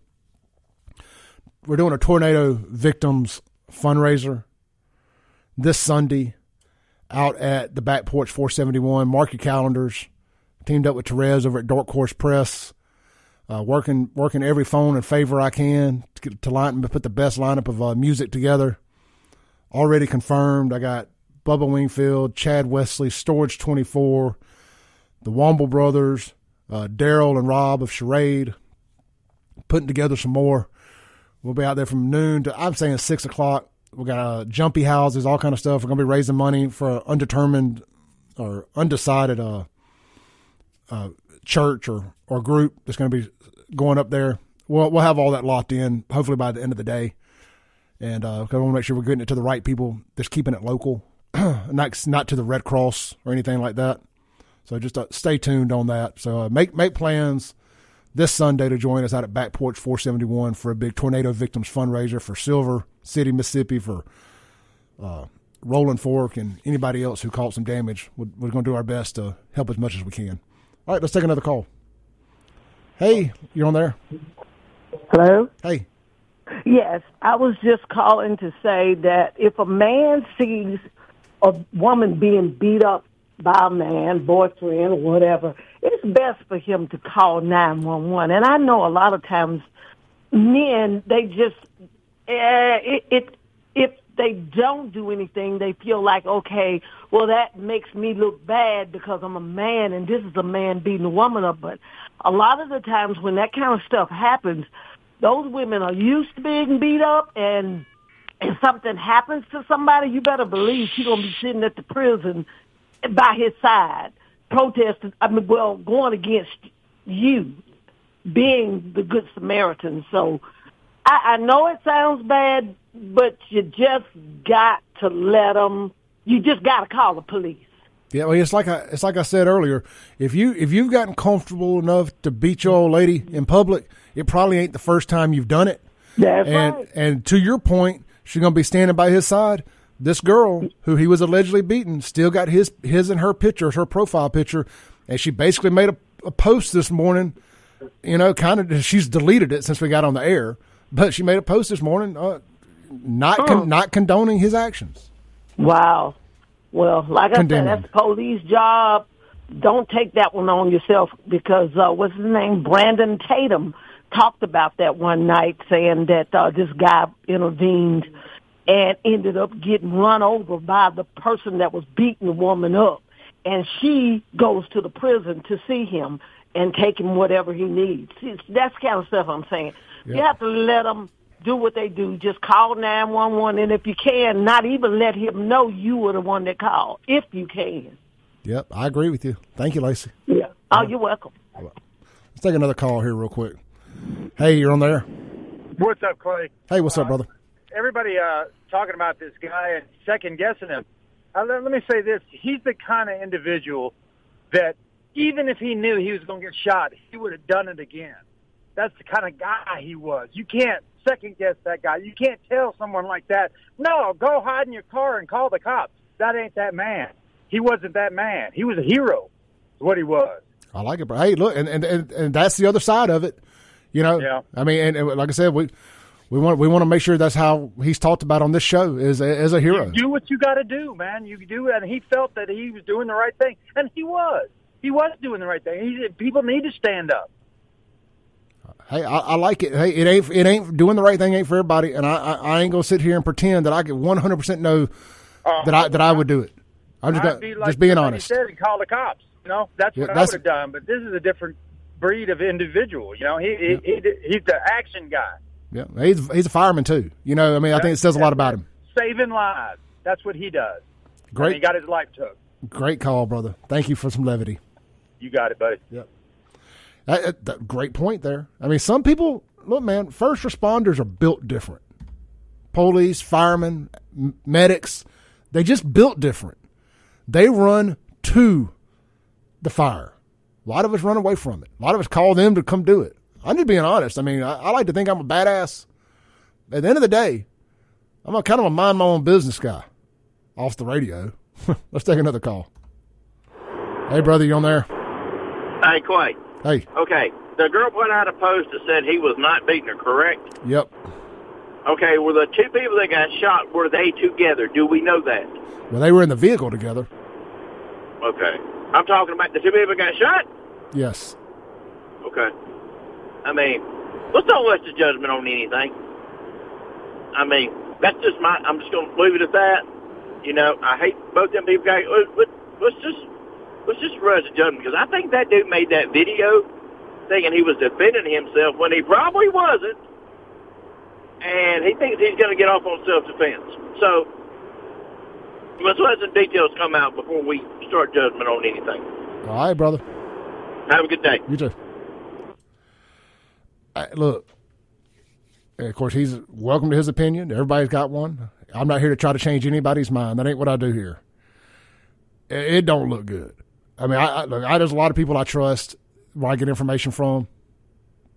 we're doing a tornado victims fundraiser this Sunday out at the back porch 471. Mark your calendars. Teamed up with Therese over at Dark Horse Press. Uh, working working every phone in favor I can to, to line put the best lineup of uh, music together. Already confirmed. I got Bubba Wingfield, Chad Wesley, Storage Twenty Four, the Womble Brothers, uh, Daryl and Rob of Charade, putting together some more. We'll be out there from noon to I'm saying six o'clock. We got uh, jumpy houses, all kind of stuff. We're gonna be raising money for undetermined or undecided uh, uh, church or or group that's going to be going up there. We'll we'll have all that locked in hopefully by the end of the day, and uh, 'cause I want to make sure we're getting it to the right people. Just keeping it local, not not to the Red Cross or anything like that. So just uh, stay tuned on that. So uh, make make plans this Sunday to join us out at Back Porch 471 for a big tornado victims fundraiser for Silver City, Mississippi for uh, Rolling Fork and anybody else who caught some damage. We're, we're going to do our best to help as much as we can. All right, let's take another call. Hey, you're on there. Hello? Hey, Yes, I was just calling to say that if a man sees a woman being beat up by a man, boyfriend, or whatever, it's best for him to call 911. And I know a lot of times men, they just, uh, it, it, if they don't do anything, they feel like, okay, well, that makes me look bad because I'm a man and this is a man beating a woman up. But a lot of the times when that kind of stuff happens, those women are used to being beat up and if something happens to somebody, you better believe she's gonna be sitting at the prison by his side, protesting. I mean, well, going against you, being the good Samaritan. So, I, I know it sounds bad, but you just got to let them. You just got to call the police. yeah, well, it's like I it's like I said earlier. If you if you've gotten comfortable enough to beat your old lady in public, it probably ain't the first time you've done it. That's and right. and to your point, she's gonna be standing by his side. This girl who he was allegedly beaten still got his his and her pictures, her profile picture, and she basically made a, a post this morning. You know, kind of she's deleted it since we got on the air, but she made a post this morning, uh, not con- not condoning his actions. Wow. Well, like I said, that's the police job. Don't take that one on yourself because uh, what's his name? Brandon Tatum talked about that one night, saying that uh, this guy intervened and ended up getting run over by the person that was beating the woman up, and she goes to the prison to see him and take him whatever he needs. See, that's the kind of stuff I'm saying. You have to let them do what they do. Just call 911, and if you can, not even let him know you were the one that called, if you can. Yep, I agree with you. Thank you, Lacey. Yeah. Oh, you're welcome. Let's take another call here real quick. Hey, you're on there. What's up, Clay? Hey, what's up, brother? Everybody uh, talking about this guy and second guessing him. Uh, let, let me say this: he's the kind of individual that even if he knew he was going to get shot, he would have done it again. That's the kind of guy he was. You can't second guess that guy. You can't tell someone like that, no, go hide in your car and call the cops. That ain't that man. He wasn't that man. He was a hero. Is what he was. I like it, bro. Hey, look, and, and, and, and that's the other side of it. You know, Yeah. I mean, and, and like I said, we we want we want to make sure that's how he's talked about on this show is a, as a hero. You do what you got to do, man. You do, and he felt that he was doing the right thing, and he was. He was doing the right thing. He, people need to stand up. Hey, I, I, like it. Hey, it ain't it ain't doing the right thing ain't for everybody, and I I, I ain't gonna sit here and pretend that I can one hundred percent know uh, that I that I would do it. I'm just be like just being honest. Said and call the cops. You know, that's yeah, what that's, I would have done. But this is a different breed of individual. You know, he, yeah. he, he he's the action guy. Yeah, he's he's a fireman too. You know, I mean, I think it says a lot about him. Saving lives. That's what he does. Great. he got his life took. Great call, brother. Thank you for some levity. You got it, buddy. Yep. That, that, great point there. I mean, some people look, man. First responders are built different. Police, firemen, medics, they just built different. They run to the fire. A lot of us run away from it. A lot of us call them to come do it. I'm just being honest. I mean, I, I like to think I'm a badass. At the end of the day, I'm a kind of a mind my own business guy. Off the radio. Let's take another call. Hey, brother, you on there? Hey, Clay. Hey. Okay. The girl put out a post that said he was not beating her, correct? Yep. Okay, were the two people that got shot, were they together? Do we know that? Well, they were in the vehicle together. Okay. I'm talking about the two people that got shot? Yes. Okay. I mean, let's not rush the judgment on anything. I mean, that's just my, I'm just going to leave it at that. You know, I hate both them people. Got, let's just let's just judgment because I think that dude made that video thinking he was defending himself when he probably wasn't, and he thinks he's going to get off on self-defense. So let's let some details come out before we start judgment on anything. All right, brother. Have a good day. You too. I, look, of course, he's welcome to his opinion. Everybody's got one. I'm not here to try to change anybody's mind. That ain't what I do here. It don't look good. I mean, I, I look. I, there's a lot of people I trust where I get information from.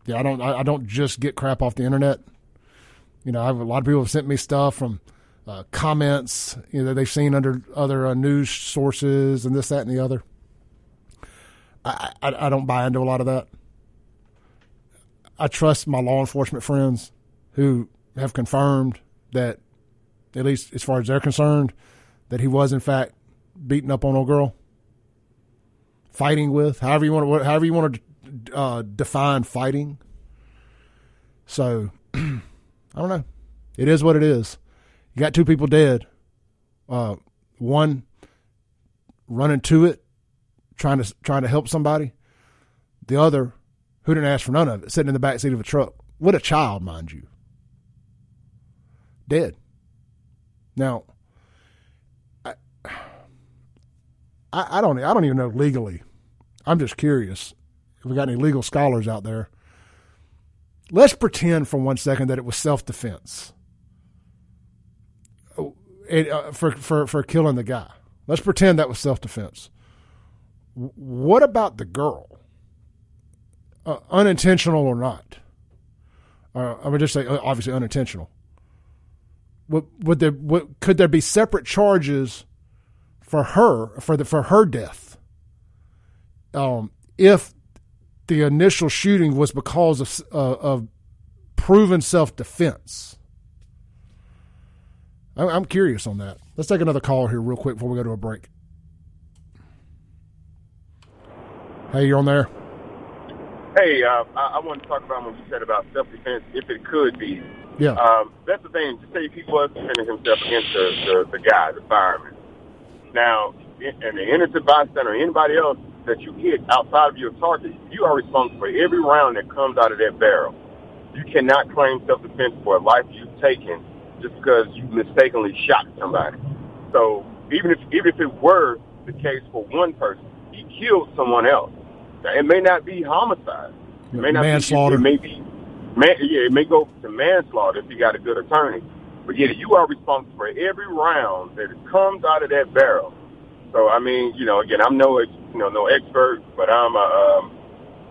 Yeah, I don't. I, I don't just get crap off the internet. You know, I have a lot of people have sent me stuff from uh, comments you know, that they've seen under other uh, news sources and this, that, and the other. I, I, I don't buy into a lot of that. I trust my law enforcement friends who have confirmed that, at least as far as they're concerned, that he was in fact beating up on a girl fighting with, however you want to, however you want to uh, define fighting. So, I don't know. It is what it is. You got two people dead. Uh, one running to it, trying to trying to help somebody. The other, who didn't ask for none of it, sitting in the back seat of a truck with a child, mind you, dead. Now, I, I don't I don't even know legally. I'm just curious if we got any legal scholars out there. Let's pretend for one second that it was self defense oh, uh, for for for killing the guy. Let's pretend that was self defense. What about the girl? Uh, unintentional or not? Uh, I would just say uh, obviously unintentional. Would, would there could there be separate charges for her for the for her death. Um, if the initial shooting was because of uh, of proven self defense. I'm curious on that. Let's take another call here real quick before we go to a break. Hey, you're on there. Hey, uh, I, I want to talk about what you said about self defense, if it could be. Yeah. Um, that's the thing. To say if he was defending himself against the, the, the guy, the fireman, now, and the innocent bystander, anybody else that you hit outside of your target, you are responsible for every round that comes out of that barrel. You cannot claim self-defense for a life you've taken just because you mistakenly shot somebody. So even if even if it were the case for one person, he killed someone else. It may not be homicide. It may not manslaughter. Be, it may be, man, yeah, it may go to manslaughter if you got a good attorney. But yet you are responsible for every round that comes out of that barrel. So I mean, you know, again, I'm no, you know, no expert, but I'm a, um,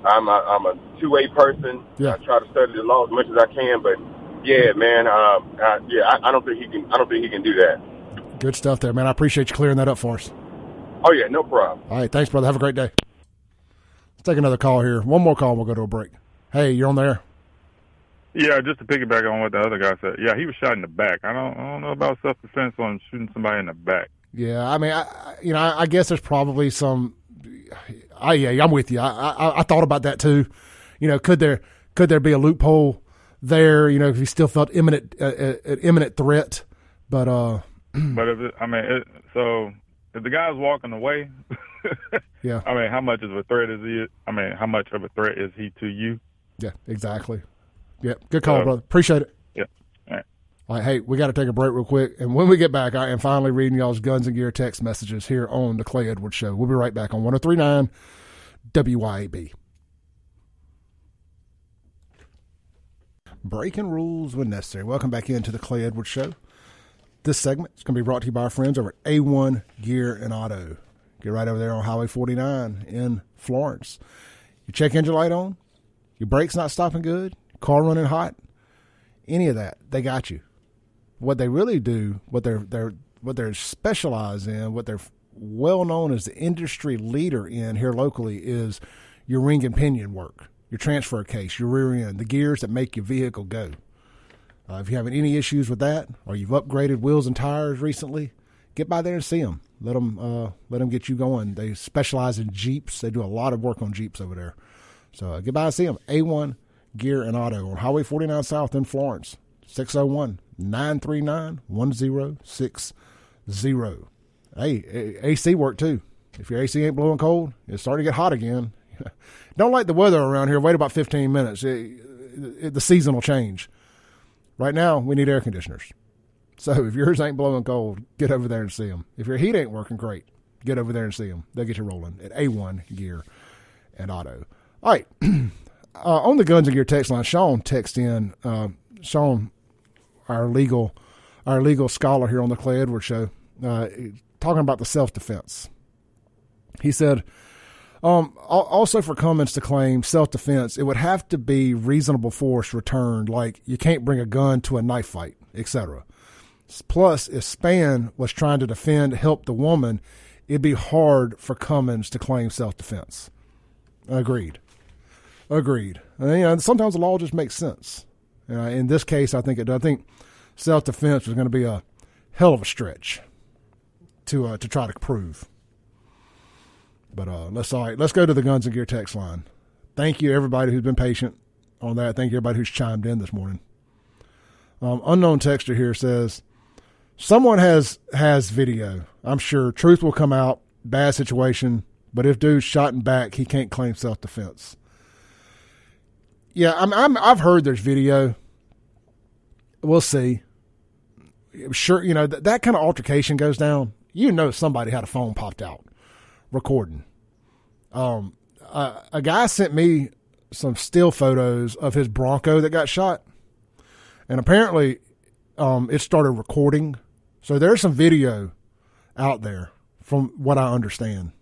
I'm a, I'm a two-way person. Yeah. I try to study the law as much as I can, but yeah, man, um, uh, yeah, I, I don't think he can. I don't think he can do that. Good stuff there, man. I appreciate you clearing that up for us. Oh yeah, no problem. All right, thanks, brother. Have a great day. Let's take another call here. One more call. and We'll go to a break. Hey, you're on there. Yeah, just to piggyback on what the other guy said. Yeah, he was shot in the back. I don't, I don't know about self defense on shooting somebody in the back. Yeah, I mean, I, you know, I, guess there's probably some. I yeah, I'm with you. I, I I thought about that too. You know, could there could there be a loophole there? You know, if he still felt imminent uh, uh, an imminent threat, but uh, But if it, I mean, it, so if the guy's walking away, yeah, I mean, how much of a threat is he? I mean, how much of a threat is he to you? yeah, exactly. Yeah, good call, Uh, brother. Appreciate it. Yeah. All right. All right, hey, we got to take a break real quick, and when we get back, I am finally reading y'all's guns and gear text messages here on the Clay Edwards Show. We'll be right back on 1039 WYAB. Breaking rules when necessary. Welcome back into the Clay Edwards Show. This segment is going to be brought to you by our friends over at A1 Gear and Auto. Get right over there on Highway 49 in Florence. Your check engine light on, your brakes not stopping good, car running hot, any of that, they got you. What they really do, what they're they're what they're specialized in, what they're well known as the industry leader in here locally is your ring and pinion work, your transfer case, your rear end, the gears that make your vehicle go. Uh, if you're having any issues with that, or you've upgraded wheels and tires recently, get by there and see them. Let them uh, let them get you going. They specialize in Jeeps. They do a lot of work on Jeeps over there. So uh, get by and see them. A1 Gear and Auto on Highway 49 South in Florence. 601 939 1060. Hey, AC work too. If your AC ain't blowing cold, it's starting to get hot again. Don't like the weather around here. Wait about 15 minutes. It, it, the season will change. Right now, we need air conditioners. So if yours ain't blowing cold, get over there and see them. If your heat ain't working great, get over there and see them. They'll get you rolling at A1 Gear and Auto. All right. uh, on the Guns and Gear text line, Sean text in. Uh, Sean, our legal, our legal scholar here on the Clay Edwards Show, uh, talking about the self defense. He said, um, also for Cummins to claim self defense, it would have to be reasonable force returned, like you can't bring a gun to a knife fight, etc. Plus, if Span was trying to defend, help the woman, it'd be hard for Cummins to claim self defense. Agreed. Agreed. And, sometimes the law just makes sense. Uh, in this case, I think it. I think self defense was going to be a hell of a stretch to uh, to try to prove. But uh, let's all right. Let's go to the Guns and Gear text line. Thank you everybody who's been patient on that. Thank you everybody who's chimed in this morning. Um, unknown texter here says someone has has video. I'm sure truth will come out. Bad situation, but if dude's shot in back, he can't claim self defense. Yeah, I'm, I'm. I've heard there's video. We'll see. Sure, you know that that kind of altercation goes down. You know somebody had a phone popped out recording. Um, a guy sent me some still photos of his Bronco that got shot, and apparently, um, it started recording. So there's some video out there, from what I understand.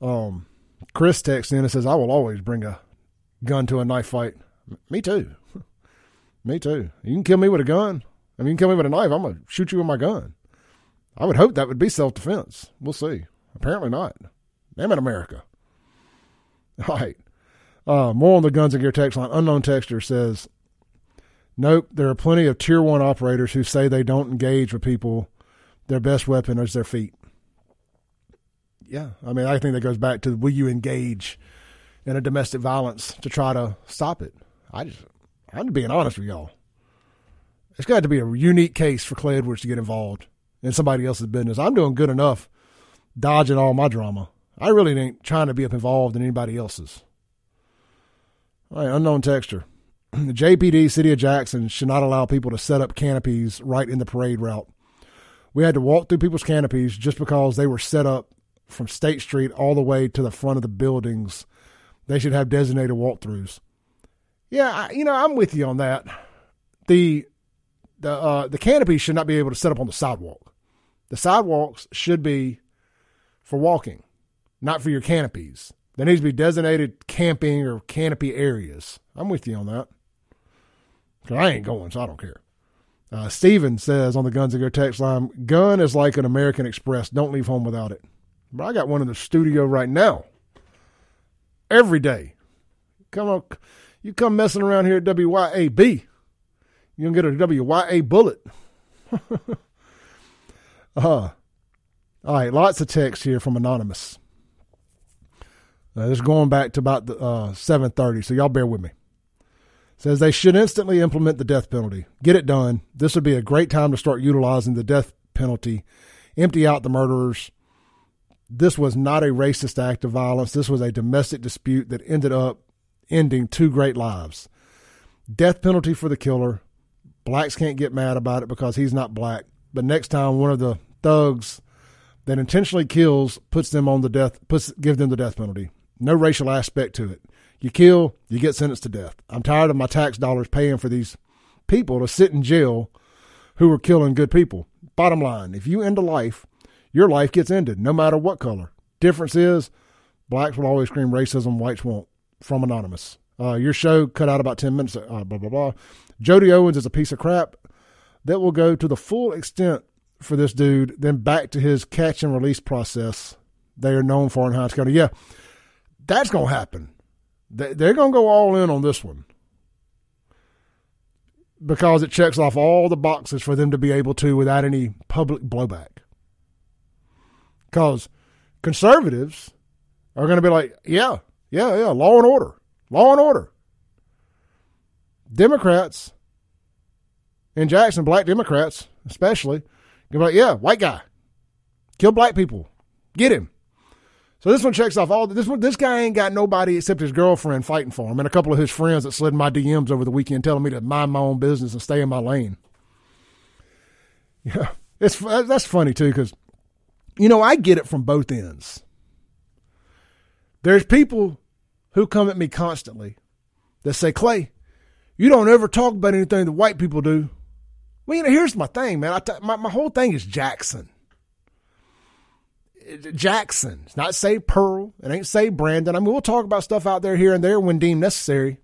Um, Chris texts in and says, "I will always bring a gun to a knife fight." Me too. me too. You can kill me with a gun. I mean, you can kill me with a knife. I'm gonna shoot you with my gun. I would hope that would be self defense. We'll see. Apparently not. Damn it, America. All right. Uh, more on the guns and gear text line. Unknown texter says, Nope, there are plenty of tier one operators who say they don't engage with people. Their best weapon is their feet. Yeah, I mean, I think that goes back to will you engage in a domestic violence to try to stop it? I just, I'm being honest with y'all. It's got to be a unique case for Clay Edwards to get involved in somebody else's business. I'm doing good enough dodging all my drama. I really ain't trying to be up involved in anybody else's. All right, unknown texture. The JPD City of Jackson should not allow people to set up canopies right in the parade route. We had to walk through people's canopies just because they were set up from State Street all the way to the front of the buildings. They should have designated walkthroughs. Yeah, I, you know, I'm with you on that. The the uh, the canopies should not be able to set up on the sidewalk. The sidewalks should be for walking, not for your canopies. There needs to be designated camping or canopy areas. I'm with you on that. Cause I ain't going, so I don't care. Uh, Steven says on the Guns and Gear text line, gun is like an American Express. Don't leave home without it. But I got one in the studio right now. Every day. Come on. You come messing around here at WYAB, you're to get a WYA bullet. uh, all right, lots of text here from Anonymous. Uh, this is going back to about the, uh, 7.30, so y'all bear with me. Says they should instantly implement the death penalty. Get it done. This would be a great time to start utilizing the death penalty. Empty out the murderers. This was not a racist act of violence. This was a domestic dispute that ended up ending two great lives. Death penalty for the killer. Blacks can't get mad about it because he's not black. But next time one of the thugs that intentionally kills puts them on the death puts give them the death penalty. No racial aspect to it. You kill, you get sentenced to death. I'm tired of my tax dollars paying for these people to sit in jail who are killing good people. Bottom line, if you end a life, your life gets ended, no matter what color. Difference is, blacks will always scream racism, whites won't. From Anonymous. Uh, your show cut out about 10 minutes. Uh, blah, blah, blah. Jody Owens is a piece of crap that will go to the full extent for this dude, then back to his catch and release process they are known for in Hinds County. Yeah, that's going to happen. They're going to go all in on this one because it checks off all the boxes for them to be able to without any public blowback. Because conservatives are going to be like, yeah, yeah, yeah, law and order, law and order. Democrats in Jackson, black Democrats especially, be like, yeah, white guy, kill black people, get him. So this one checks off all this one. This guy ain't got nobody except his girlfriend fighting for him, and a couple of his friends that slid my DMs over the weekend, telling me to mind my own business and stay in my lane. Yeah, it's that's funny too because you know I get it from both ends. There's people who come at me constantly that say, "Clay, you don't ever talk about anything that white people do." Well, you know, here's my thing, man. I t- my my whole thing is Jackson. Jackson. It's not say Pearl. It ain't say Brandon. I mean, we'll talk about stuff out there here and there when deemed necessary.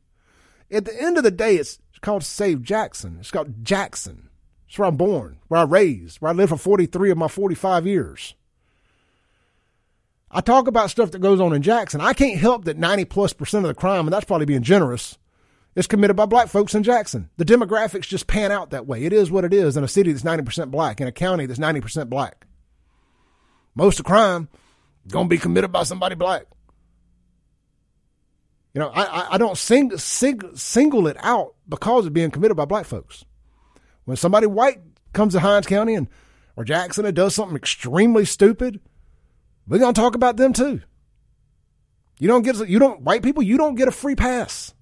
At the end of the day, it's called Save Jackson. It's called Jackson. It's where I'm born, where I raised, where I lived for 43 of my 45 years. I talk about stuff that goes on in Jackson. I can't help that 90 plus percent of the crime, and that's probably being generous, is committed by black folks in Jackson. The demographics just pan out that way. It is what it is in a city that's 90% black, in a county that's 90% black most of crime gonna be committed by somebody black. You know, I, I don't sing, sing, single it out because of being committed by black folks. When somebody white comes to Hinds County and or Jackson and does something extremely stupid, we're gonna talk about them too. You don't get you don't white people you don't get a free pass.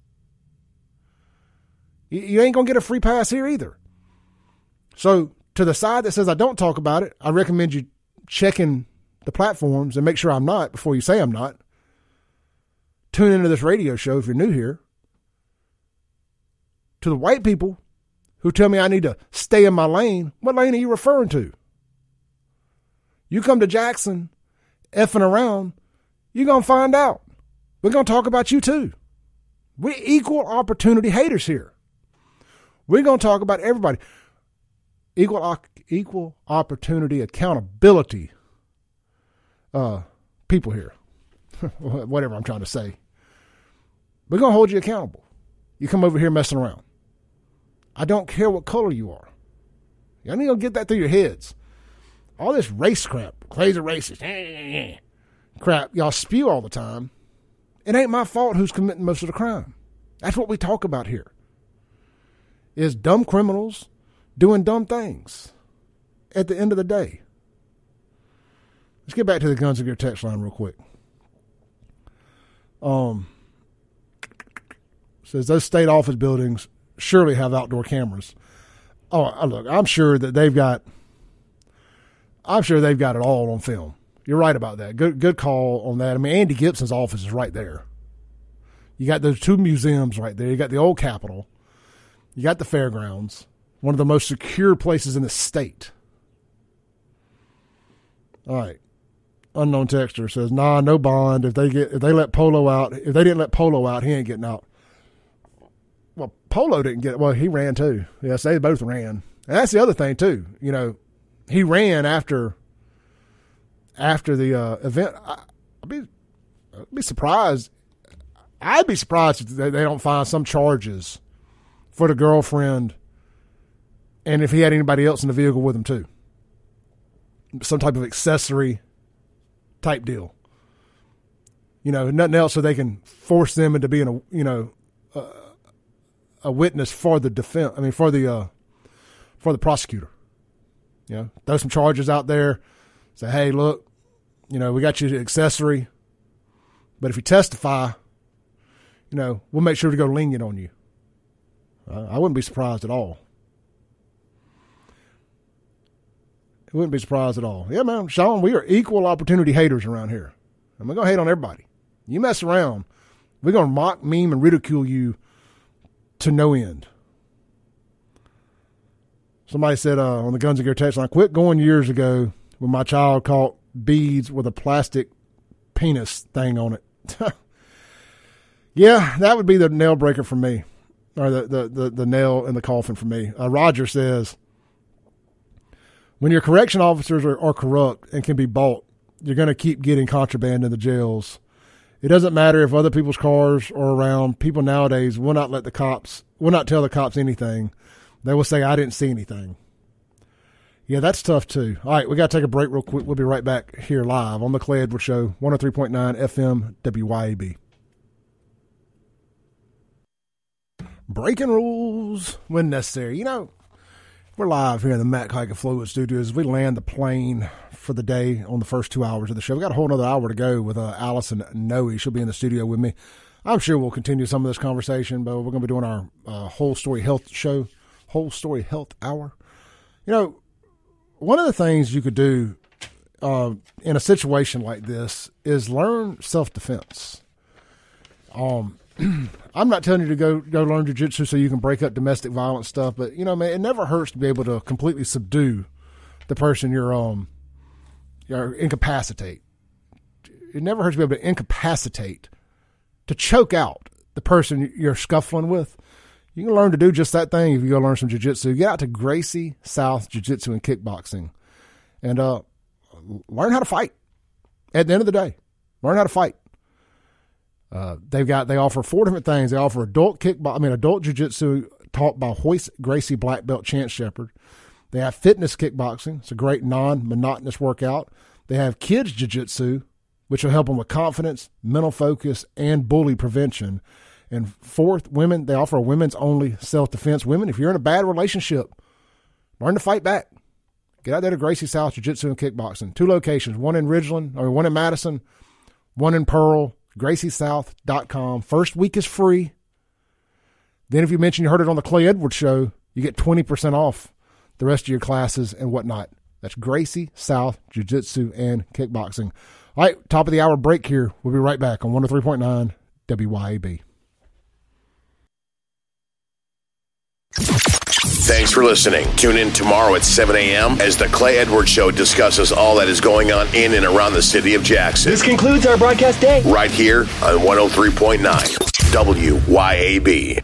You, you ain't gonna get a free pass here either. So to the side that says I don't talk about it, I recommend you checking the platforms and make sure I'm not before you say I'm not. Tune into this radio show if you're new here. To the white people who tell me I need to stay in my lane, what lane are you referring to? You come to Jackson effing around, you're going to find out. We're going to talk about you too. We're equal opportunity haters here. We're going to talk about everybody. Equal equal opportunity accountability uh, people here. Whatever I'm trying to say. We're going to hold you accountable. You come over here messing around. I don't care what color you are. Y'all need to get that through your heads. All this race crap, crazy racist crap y'all spew all the time. It ain't my fault who's committing most of the crime. That's what we talk about here. Is dumb criminals doing dumb things at the end of the day. Let's get back to the Guns of Gear text line real quick. Um, says those state office buildings surely have outdoor cameras. Oh, uh, look, I'm sure that they've got. I'm sure they've got it all on film. You're right about that. Good, good call on that. I mean, Andy Gipson's office is right there. You got those two museums right there. You got the old Capitol. You got the fairgrounds one of the most secure places in the state. All right. Unknown texter says, "Nah, no bond. If they get if they let Polo out, if they didn't let Polo out, he ain't getting out." Polo didn't get. Well, he ran too. Yes, they both ran. And that's the other thing too. You know, he ran after after the uh, event. I, would be I'd be surprised. I'd be surprised if they, they don't find some charges for the girlfriend and if he had anybody else in the vehicle with him too. Some type of accessory type deal. You know, nothing else so they can force them into being a you know a, witness for the defense. I mean, for the uh, for the prosecutor. You know, throw some charges out there. Say, hey, look, you know, we got you accessory, but if you testify, you know, we'll make sure to go lenient on you. I wouldn't be surprised at all. I wouldn't be surprised at all. Yeah, man, Sean, we are equal opportunity haters around here. I'm gonna hate on everybody. You mess around, we're gonna mock, meme, and ridicule you to no end. Somebody said uh, on the Guns and Gear text line, quit going years ago when my child caught beads with a plastic penis thing on it. yeah, that would be the nail breaker for me, or the, the, the, the nail in the coffin for me. Uh, Roger says, when your correction officers are, are corrupt and can be bought, you're going to keep getting contraband in the jails. It doesn't matter if other people's cars are around. People nowadays will not let the cops, will not tell the cops anything. They will say, I didn't see anything. Yeah, that's tough too. All right, we got to take a break real quick. We'll be right back here live on the Clay Edwards Show, 103.9 FM WYAB. Breaking rules when necessary. You know, we're live here in the Mac Haik Flowood Studios. We land the plane for the day on the first two hours of the show. We got a whole other hour to go with uh, Allison Noe. She'll be in the studio with me. I'm sure we'll continue some of this conversation, but we're going to be doing our uh, whole story health show, whole story health hour. You know, one of the things you could do uh, in a situation like this is learn self defense. Um, I'm not telling you to go go learn jujitsu so you can break up domestic violence stuff, but you know, man, it never hurts to be able to completely subdue the person you're um you're incapacitate. It never hurts to be able to incapacitate, to choke out the person you're scuffling with. You can learn to do just that thing if you go learn some jiu-jitsu. Get out to Gracie South Jiu-Jitsu and Kickboxing and uh, learn how to fight. At the end of the day, learn how to fight. Uh, they've got they offer four different things. They offer adult kickbox, I mean adult jiu-jitsu taught by Royce Gracie black belt Chance Shepherd. They have fitness kickboxing. It's a great non-monotonous workout. They have kids jiu-jitsu, which will help them with confidence, mental focus, and bully prevention. And fourth, women, they offer a women's only self-defense. Women, if you're in a bad relationship, learn to fight back. Get out there to Gracie South Jiu-Jitsu and Kickboxing. Two locations, one in Ridgeland, or one in Madison, one in Pearl, graciesouth.com. First week is free. Then if you mention you heard it on the Clay Edwards show, you get 20% off the rest of your classes and whatnot. That's Gracie South Jiu Jitsu and Kickboxing. All right, top of the hour break here. We'll be right back on 103.9 WYAB. Thanks for listening. Tune in tomorrow at 7 a.m. as the Clay Edwards Show discusses all that is going on in and around the city of Jackson. This concludes our broadcast day. Right here on 103.9 WYAB.